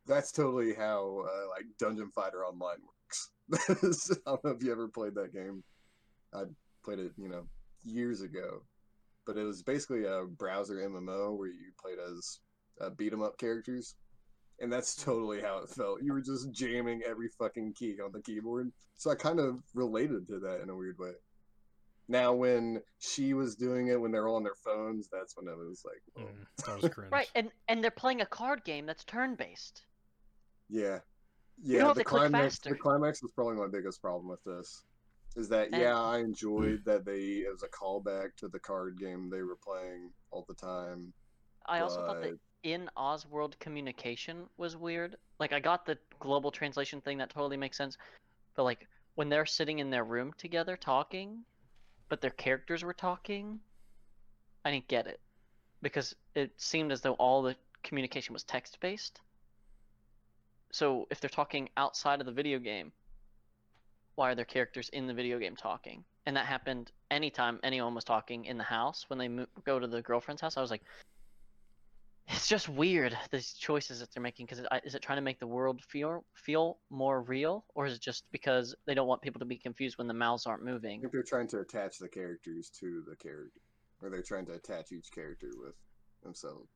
that's totally how uh, like Dungeon Fighter Online works. I don't know if you ever played that game. I played it, you know, years ago, but it was basically a browser MMO where you played as uh, beat 'em up characters, and that's totally how it felt. You were just jamming every fucking key on the keyboard, so I kind of related to that in a weird way. Now, when she was doing it when they're all on their phones, that's when it was like, whoa. Mm, that was cringe. right? And and they're playing a card game that's turn based. Yeah. Yeah, the climax the climax was probably my biggest problem with this. Is that And- yeah, I enjoyed that they it was a callback to the card game they were playing all the time. I also thought that but- in Oz world communication was weird. Like I got the global translation thing that totally makes sense, but like when they're sitting in their room together talking, but their characters were talking, I didn't get it because it seemed as though all the communication was text based. So if they're talking outside of the video game, why are their characters in the video game talking? And that happened anytime anyone was talking in the house when they mo- go to the girlfriend's house. I was like, it's just weird these choices that they're making because is it trying to make the world feel feel more real or is it just because they don't want people to be confused when the mouths aren't moving I think they're trying to attach the characters to the character. Or they're trying to attach each character with themselves.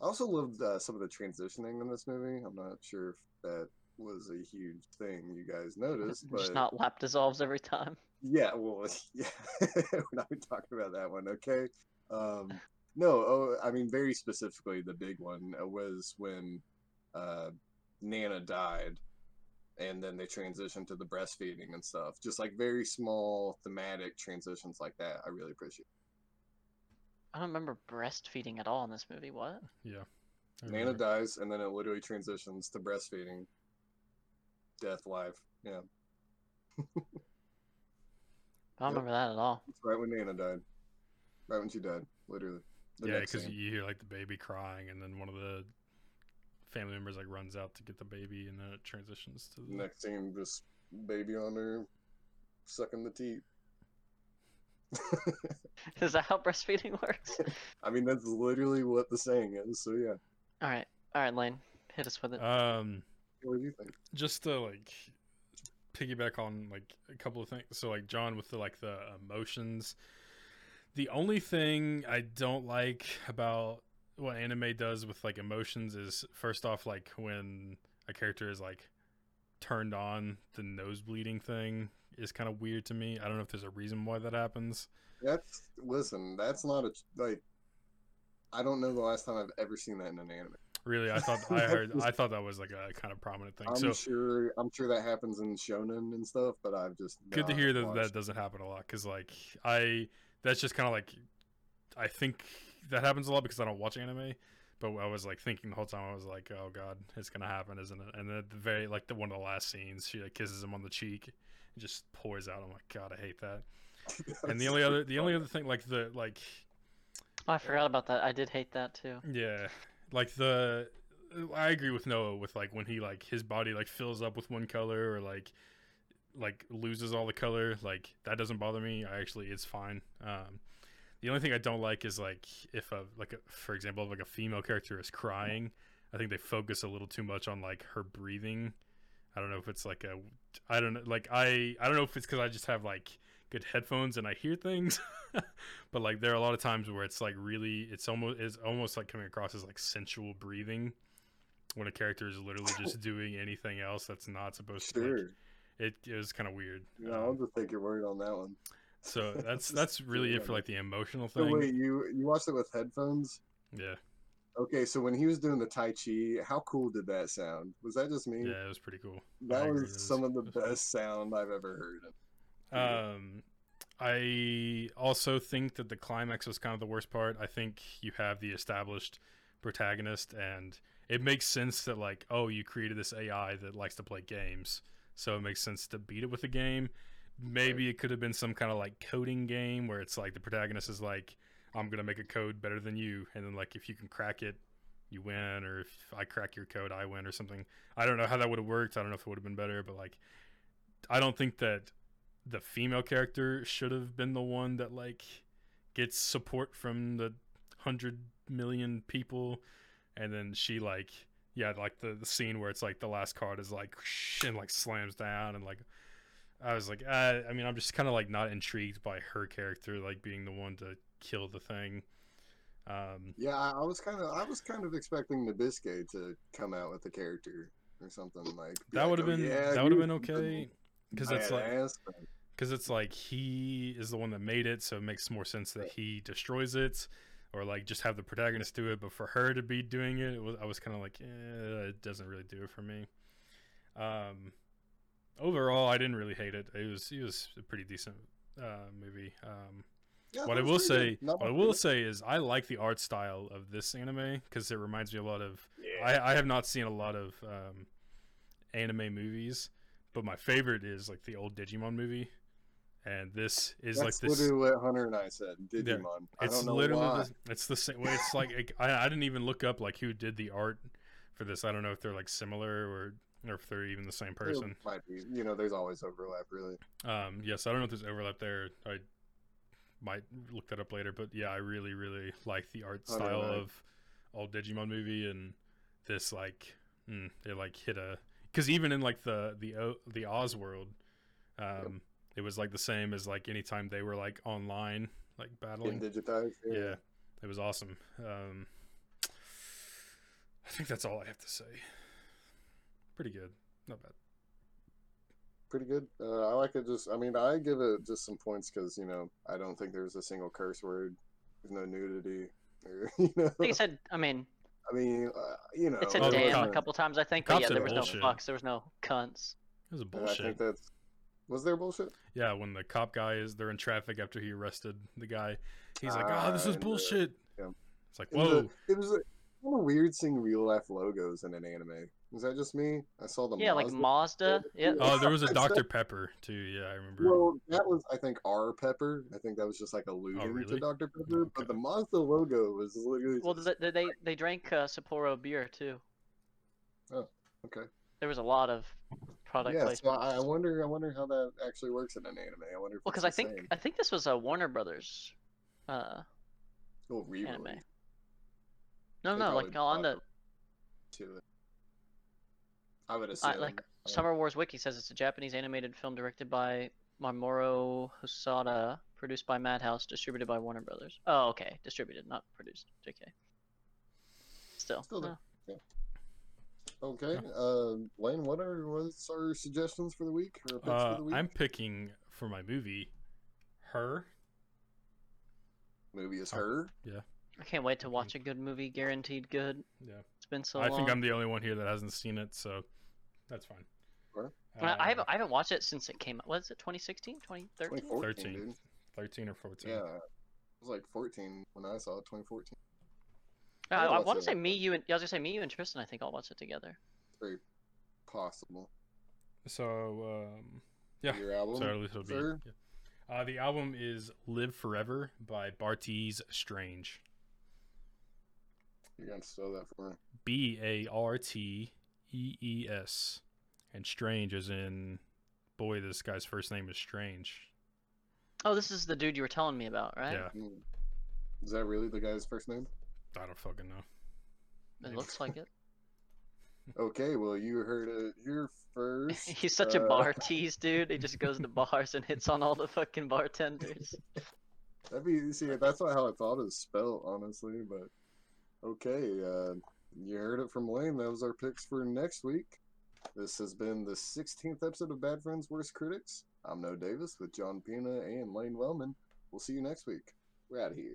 I also loved uh, some of the transitioning in this movie. I'm not sure if that was a huge thing you guys noticed, but just not lap dissolves every time Yeah, well, yeah, we're not talking about that one, okay? Um, no, oh, I mean, very specifically, the big one uh, was when uh, Nana died, and then they transitioned to the breastfeeding and stuff. Just like very small thematic transitions like that. I really appreciate. i don't remember breastfeeding at all in this movie what Yeah. I Nana remember. dies, and then it literally transitions to breastfeeding, death, life. Yeah, i don't Yep. remember that at all it's right when Nana died, right when she died, literally. The yeah, because you hear like the baby crying, and then one of the family members like runs out to get the baby, and then it transitions to the. Next scene, just baby on her, sucking the teat. is that how breastfeeding works I mean, that's literally what the saying is. So yeah, all right all right Layne hit us with it Um, what do you think? just to like piggyback on like a couple of things. So like John with the like the emotions. The only thing I don't like about what anime does with like emotions is first off like when a character is like turned on, the nose bleeding thing is kind of weird to me. I don't know if there's a reason why that happens. That's listen. That's not a like. I don't know the last time I've ever seen that in an anime. Really, I thought I heard I thought that was like a kind of prominent thing. I'm so sure. I'm sure that happens in shonen and stuff, but I've just good to hear that watched that doesn't happen a lot because like i that's just kind of like i think that happens a lot because i don't watch anime but i was like thinking the whole time i was like oh god it's gonna happen isn't it? And then at the very like the one of the last scenes she like kisses him on the cheek and just pours out. I'm like god i hate that. And the only other the only other thing like the like oh, i forgot about that. I did hate that too. Yeah. Like the i agree with noah with like when he like his body like fills up with one color or like like loses all the color like that doesn't bother me i actually it's fine um the only thing i don't like is like if a like a, for example if like a female character is crying i think they focus a little too much on like her breathing I don't know if it's like a I don't know like I I don't know if it's because I just have like good headphones and I hear things, but like there are a lot of times where it's like really it's almost it's almost like coming across as like sensual breathing when a character is literally just doing anything else that's not supposed to. Sure. Like, it, it was kind of weird. No, Um, I'll just take your word on that one. so that's that's really it for like the emotional So thing. wait, you you watched it with headphones? Yeah, Okay, so when he was doing the Tai Chi, how cool did that sound? Was that just me? yeah, it was pretty cool. that was was- some of the was cool. best sound I've ever heard. Um, I also think that the climax was kind of the worst part. I think you have the established protagonist, and it makes sense that like, oh, you created this AI that likes to play games, so it makes sense to beat it with a game. Maybe it could have been some kind of like coding game where it's like the protagonist is like, I'm gonna make a code better than you, and then like if you can crack it, you win, or if I crack your code, I win, or something. I don't know how that would have worked. I don't know if it would have been better, but like, I don't think that the female character should have been the one that like gets support from the hundred million people, and then she like yeah like the, the scene where it's like the last card is like and like slams down and like I was like uh, I mean I'm just kind of like not intrigued by her character like being the one to kill the thing. Um, Yeah, I, was kind of I was kind of expecting Nabisque to come out with the character or something like that would have "Oh, been yeah, that would have been okay because it's like because it's like he is the one that made it, so it makes more sense that he destroys it, or like just have the protagonist do it. But for her to be doing it, it was, I was kind of like, eh, it doesn't really do it for me. Um, overall, I didn't really hate it. It was it was a pretty decent uh, movie. Um, yeah, what I will say, what I will of say is, I like the art style of this anime because it reminds me a lot of. Yeah. I, I have not seen a lot of um, anime movies, but my favorite is like the old Digimon movie, and this is That's like this. literally what Hunter and I said. Digimon. I It's don't know literally why. the, it's the same way. It's like it- I, I didn't even look up like who did the art for this. I don't know if they're like similar or or if they're even the same person. It might be. You know, there's always overlap, really. Um, yes, I don't know if there's overlap there. I might look that up later, but yeah, I really, really like the art style of old Digimon movie and this like mm, they like hit a because even in like the the the Oz world, um, it was like the same as like anytime they were like online like battling. Getting digitized. Yeah, it was awesome. Um, I think that's all I have to say. Pretty good, not bad. Pretty good. Uh, I like it. Just, I mean, I give it just some points because you know I don't think there's a single curse word. There's no nudity. Or, you know, I said. I mean, I mean, uh, you know. it said Oh, damn a couple times. I think, but yeah, there was bullshit. no fucks. There was no cunts. It was a And I bullshit. think that's. Was there bullshit? Yeah, when the cop guy is they're in traffic after he arrested the guy, he's like, Ah, "Oh, this is and the- bullshit." yeah. It's like, It was, "Whoa, a, it was a, kind of weird seeing real life logos in an anime. Was that just me? I saw the Yeah, like Mazda- Mazda. Yeah. oh, there was a Dr Pepper too." Yeah, I remember. Well, that was I think R Pepper. I think that was just like alluding Oh, really? to Dr Pepper. Okay. But the Mazda logo was literally. Well, just- they they, they drank uh, Sapporo beer too. Oh, okay. There was a lot of product Yeah, so I, I wonder. I wonder how that actually works in an anime. I wonder. If Well, because I think same. I think this was a Warner Brothers. Uh, Oh, re-release. anime. no, They no, like on the to it. I would assume. I, like Uh, Summer Wars Wiki says it's a Japanese animated film directed by Mamoru Hosoda, produced by Madhouse, distributed by Warner Brothers. Oh, okay, distributed, not produced. JK. Still, Still there. no. Okay, uh, Layne, what are what's our suggestions for the week or picks Uh, for the week? I'm picking for my movie, her. Movie is Oh, her. Yeah. I can't wait to watch a good movie, guaranteed good. Yeah, It's been so I long. think I'm the only one here that hasn't seen it, so that's fine. Sure. I, I Uh, haven't I haven't watched it since it came out. Was it 2016, 2013? 13. 13 or 14. Yeah, it was like 14 when I saw it. 2014. I, I'll I want to say me, you, and yeah, I was gonna say me, you, and Tristan. I think I'll watch it together. Very possible. So, um, yeah. Your album, So at least it'll be. sir? yeah. Uh, the album is "Live Forever" by Bartees Strange. You're gonna spell that for me. B A R T E E S, and Strange is in, boy, this guy's first name is Strange. Oh, this is the dude you were telling me about, right? Yeah, Hmm. Is that really the guy's first name? I don't fucking know. It looks like it. Okay, well, you heard it here first. He's such a uh, bar tease, dude. He just goes to bars and hits on all the fucking bartenders. That'd be see. That's not how I thought it was spelled, honestly. But okay, uh, you heard it from Layne. That was our picks for next week. This has been the 16th episode of Bad Friends Worst Critics. I'm Noah Davis with John Pina and Layne Wellman. We'll see you next week. We're out of here.